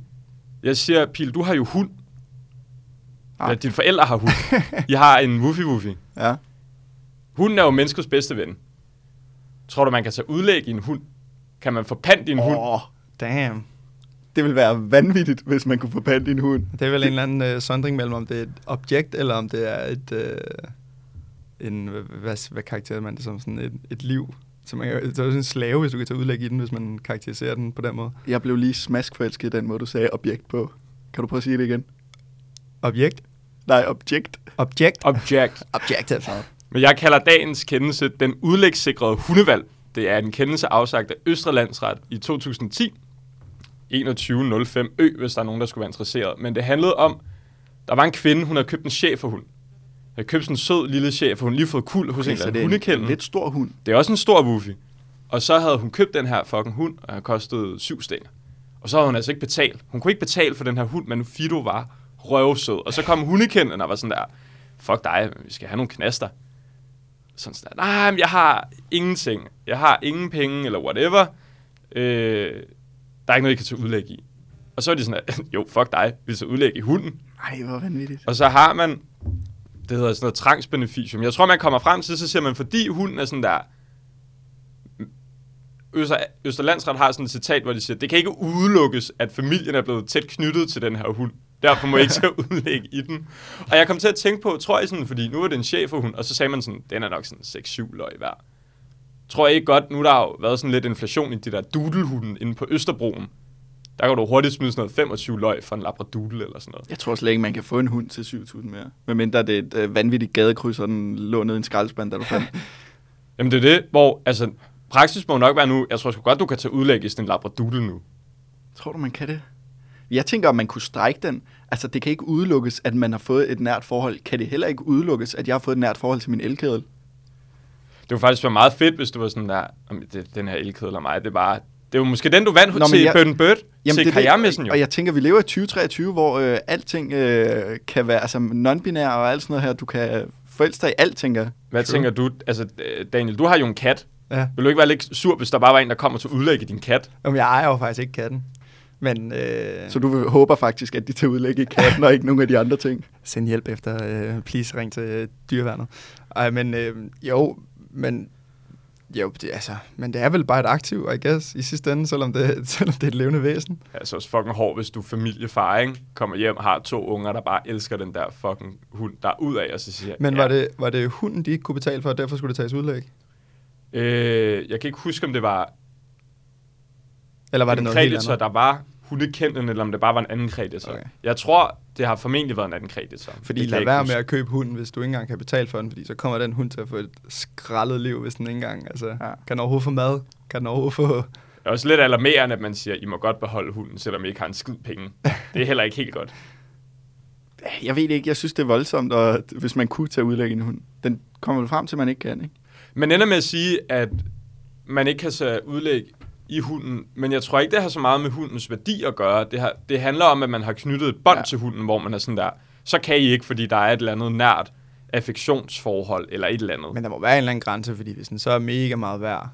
Speaker 3: Jeg siger, Pil, du har jo hund. Ja, dine forældre har hund. I har en woofi.
Speaker 2: Ja.
Speaker 3: Hunden er jo menneskets bedste ven. Tror du, man kan tage udlæg i en hund? Kan man pant i en hund?
Speaker 2: Åh,
Speaker 1: damn.
Speaker 2: Det vil være vanvittigt, hvis man kunne få pant i en hund.
Speaker 1: Det er vel en eller anden øh, sondring mellem, om det er et objekt, eller om det er et... Øh, en, hvad, hvad, karakteriserer man det som? Sådan et, et liv. Så man, det er jo sådan en slave, hvis du kan tage udlæg i den, hvis man karakteriserer den på den måde.
Speaker 2: Jeg blev lige smaskforelsket i den måde, du sagde objekt på. Kan du prøve at sige det igen?
Speaker 1: Objekt?
Speaker 2: Nej, objekt.
Speaker 1: Object?
Speaker 3: Object.
Speaker 1: Objective.
Speaker 3: Men jeg kalder dagens kendelse den udlægssikrede hundevalg. Det er en kendelse afsagt af Østre Landsret i 2010. 21.05 Ø, hvis der er nogen, der skulle være interesseret. Men det handlede om, der var en kvinde, hun havde købt en cheferhund. Hun havde købt sådan en sød lille cheferhund, lige fået kul hos
Speaker 2: Okay,
Speaker 3: en eller
Speaker 2: det er
Speaker 3: anden
Speaker 2: en
Speaker 3: hundekælden.
Speaker 2: lidt stor hund.
Speaker 3: Det er også en stor woofy. Og så havde hun købt den her fucking hund, og den kostede syv stænger. Og så havde hun altså ikke betalt. Hun kunne ikke betale for den her hund, men Fido var røvsød. Og så kom hundekenden og var sådan der, fuck dig, vi skal have nogle knaster. Sådan sådan der, nej, men jeg har ingenting. Jeg har ingen penge, eller whatever. Øh, der er ikke noget, I kan tage udlæg i. Og så er de sådan der, jo, fuck dig, vi tager udlæg i hunden.
Speaker 2: Ej, hvor vanvittigt.
Speaker 3: Og så har man, det hedder sådan noget trangsbeneficium. Jeg tror, man kommer frem til, så siger man, fordi hunden er sådan der, Øster, Østerlandsret har sådan et citat, hvor de siger, det kan ikke udelukkes, at familien er blevet tæt knyttet til den her hund. Derfor må I ikke tage udlæg i den. Og jeg kom til at tænke på, tror jeg sådan, fordi nu er det en cheferhund, og så sagde man sådan, den er nok sådan 6-7 løg værd. Tror jeg ikke godt, nu der har jo været sådan lidt inflation i de der doodlehunden inde på Østerbroen. Der kan du hurtigt smide sådan noget 25 løg for en labradoodle eller sådan noget.
Speaker 2: Jeg tror slet ikke, man kan få en hund til 7.000 mere. Medmindre det er et øh, vanvittigt gadekryds, og den lå ned i en skraldespand, da du fandt.
Speaker 3: Jamen det er det, hvor altså, praksis må nok være nu, jeg tror sgu godt, du kan tage udlæg i sådan en labradoodle nu.
Speaker 2: Tror du, man kan det? Jeg tænker, om man kunne strække den. Altså, det kan ikke udelukkes, at man har fået et nært forhold. Kan det heller ikke udelukkes, at jeg har fået et nært forhold til min elkedel?
Speaker 3: Det ville faktisk være meget fedt, hvis du var sådan der, "Jamen, det, den her elkedel af mig, det er bare, det var måske den, du vandt
Speaker 2: Nå,
Speaker 3: til
Speaker 2: jeg-
Speaker 3: Burn Bird, til
Speaker 2: det er det,
Speaker 3: karrieremessen jo.
Speaker 2: Og jeg tænker, vi lever i 2023, hvor øh, alting øh, kan være altså non-binær og alt sådan noget her. Du kan forelsker i alt, tænker.
Speaker 3: Hvad tænker du? Altså, øh, Daniel, du har jo en kat.
Speaker 1: Ja.
Speaker 3: Vil du ikke være lidt sur, hvis der bare var en, der kommer til at udlægge din kat?
Speaker 1: Jamen, jeg ejer jo faktisk ikke katten. Men, øh,
Speaker 2: Så du håber faktisk, at de tager udlæg i katten, og ikke nogen af de andre ting.
Speaker 1: Send hjælp efter, øh, please ring til øh, dyreværnet. Ej, men øh, jo, men jo, det, altså, men det er vel bare et aktiv, I guess, i sidste ende, selvom det, selvom det er et levende væsen.
Speaker 3: Altså også fucking hård, hvis du er familiefar, ikke? Kommer hjem har to unger, der bare elsker den der fucking hund, der er ud af, og så siger
Speaker 1: Men
Speaker 3: ja.
Speaker 1: var, det, var det hunden, de ikke kunne betale for, og derfor skulle det tages udlæg?
Speaker 3: Øh, jeg kan ikke huske, om det var
Speaker 1: Eller var det noget helt andet?
Speaker 3: der var hundekendten, eller om det bare var en anden kreditor. Okay. Jeg tror, det har formentlig været en anden kreditor.
Speaker 1: Fordi
Speaker 3: Det
Speaker 1: lad være
Speaker 3: huske.
Speaker 1: med at købe hunden, hvis du ikke engang kan betale for den, fordi så kommer den hund til at få et skrællet liv, hvis den ikke engang altså, ja. kan den overhovedet få mad, kan den overhovedet få...
Speaker 3: Det er også lidt alarmerende, at man siger, I må godt beholde hunden, selvom I ikke har en skid penge. Det er heller ikke helt godt.
Speaker 2: Jeg ved ikke, jeg synes, det er voldsomt, og hvis man kunne tage udlæg i en hund. Den kommer vel frem til, at man ikke kan, ikke?
Speaker 3: Man ender med at sige, at man ikke kan tage udlæg i hunden, men jeg tror ikke, det har så meget med hundens værdi at gøre. Det, har, det handler om, at man har knyttet et bånd ja. til hunden, hvor man er sådan der, så kan I ikke, fordi der er et eller andet nært affektionsforhold, eller et eller andet.
Speaker 1: Men der må være en eller anden grænse, fordi hvis den så er mega meget værd,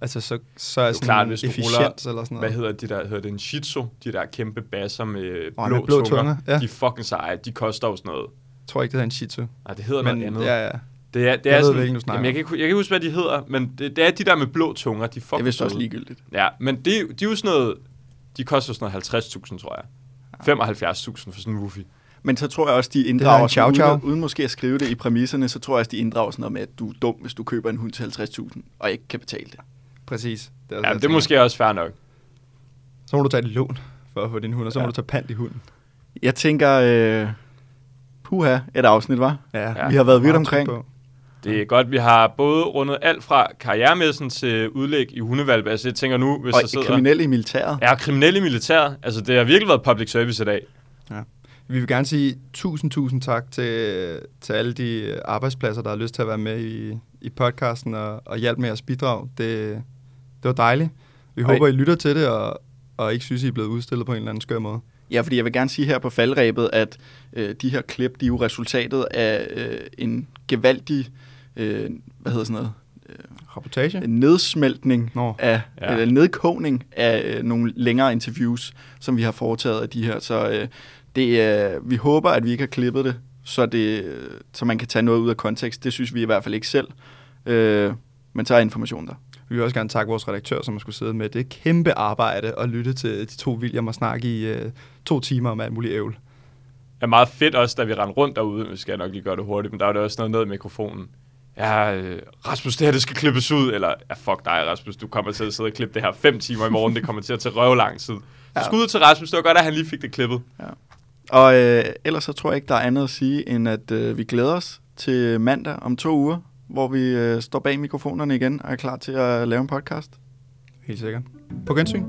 Speaker 1: altså så, så er
Speaker 3: Det er
Speaker 1: sådan
Speaker 3: klart, hvis du
Speaker 1: efficiens
Speaker 3: ruller,
Speaker 1: eller sådan
Speaker 3: hvad
Speaker 1: noget.
Speaker 3: hedder de der, hedder det en shih tzu, de der kæmpe basser med
Speaker 1: Åh,
Speaker 3: blå,
Speaker 1: med blå
Speaker 3: tunger,
Speaker 1: tunger, ja.
Speaker 3: de er fucking seje, de koster jo sådan noget.
Speaker 1: Jeg tror ikke, det hedder en shih tzu.
Speaker 3: Nej, det hedder
Speaker 1: Men,
Speaker 3: noget andet.
Speaker 1: Ja, ja.
Speaker 3: Det er, det
Speaker 1: Jeg
Speaker 3: er
Speaker 1: ved,
Speaker 3: sådan,
Speaker 1: hvilken du snakker
Speaker 3: jamen, jeg, kan ikke, jeg kan ikke huske, hvad de hedder, men det, det er de der med blå tunger. De er
Speaker 2: Det er vist også ligegyldigt.
Speaker 3: Ja, men det, de er jo sådan noget, de koster sådan noget 50.000, tror jeg. 75.000 for sådan en woofie.
Speaker 2: Men så tror jeg også, de inddrager,
Speaker 1: en chow
Speaker 2: uden, uden måske at skrive det i præmisserne, så tror jeg også, de inddrager sådan noget med, at du er dum, hvis du køber en hund til 50.000, og ikke kan betale det.
Speaker 1: Præcis. Det er,
Speaker 3: Ja, det er måske også fair nok.
Speaker 1: Så må du tage et lån for at få din hund, og så må
Speaker 2: Ja.
Speaker 1: du tage pant i hunden.
Speaker 2: Jeg tænker, øh, puha, et afsnit, var.
Speaker 1: Ja,
Speaker 2: Vi har været vidt omkring.
Speaker 1: på.
Speaker 3: Det er godt, vi har både rundet alt fra karrieremessen til udlæg i hundevalg. Altså jeg tænker nu, hvis
Speaker 2: Og
Speaker 3: der sidder...
Speaker 2: kriminelle i militæret.
Speaker 3: Ja, kriminelle i militæret. Altså det har virkelig været public service i dag.
Speaker 1: Ja. Vi vil gerne sige tusind, tusind tak til, til alle de arbejdspladser, der har lyst til at være med i, i podcasten og, og hjælpe med jeres bidrag. Det, det var dejligt. Vi
Speaker 2: Og
Speaker 1: håber,
Speaker 2: I-
Speaker 1: I lytter til det, og, og ikke synes, I er blevet udstillet på en eller anden skør måde.
Speaker 2: Ja, fordi jeg vil gerne sige her på faldrebet, at øh, de her klip, de er jo resultatet af øh, en gevaldig, øh, hvad hedder sådan noget?
Speaker 1: Rapportage?
Speaker 2: En nedsmeltning
Speaker 1: Nå.
Speaker 2: af, Ja. eller nedkogning af øh, nogle længere interviews, som vi har foretaget af de her. Så øh, det, øh, vi håber, at vi ikke har klippet det, så, det, øh, så man kan tage noget ud af kontekst. Det synes vi i hvert fald ikke selv. Øh, men så er information der.
Speaker 1: Vi vil også gerne takke vores redaktør, som har skulle sidde med det kæmpe arbejde og lytte til de to William og snakke i øh, to timer om alt muligt ævl.
Speaker 3: er meget fedt også, da vi rendte rundt derude. Vi skal nok lige gøre det hurtigt, men der var det også noget ned i mikrofonen. Ja, øh, Rasmus, det her, det skal klippes ud. Eller, ja, fuck dig, Rasmus, du kommer til at sidde og klippe det her fem timer i morgen. Det kommer til at tage røv lang tid. Så
Speaker 2: Ja.
Speaker 3: skud til Rasmus, det var godt, at han lige fik det klippet.
Speaker 2: Ja. Og øh, ellers så tror jeg ikke, der er andet at sige, end at øh, vi glæder os til mandag om to uger, hvor vi øh, står bag mikrofonerne igen og er klar til at lave en podcast.
Speaker 1: Helt sikkert. På gensyn.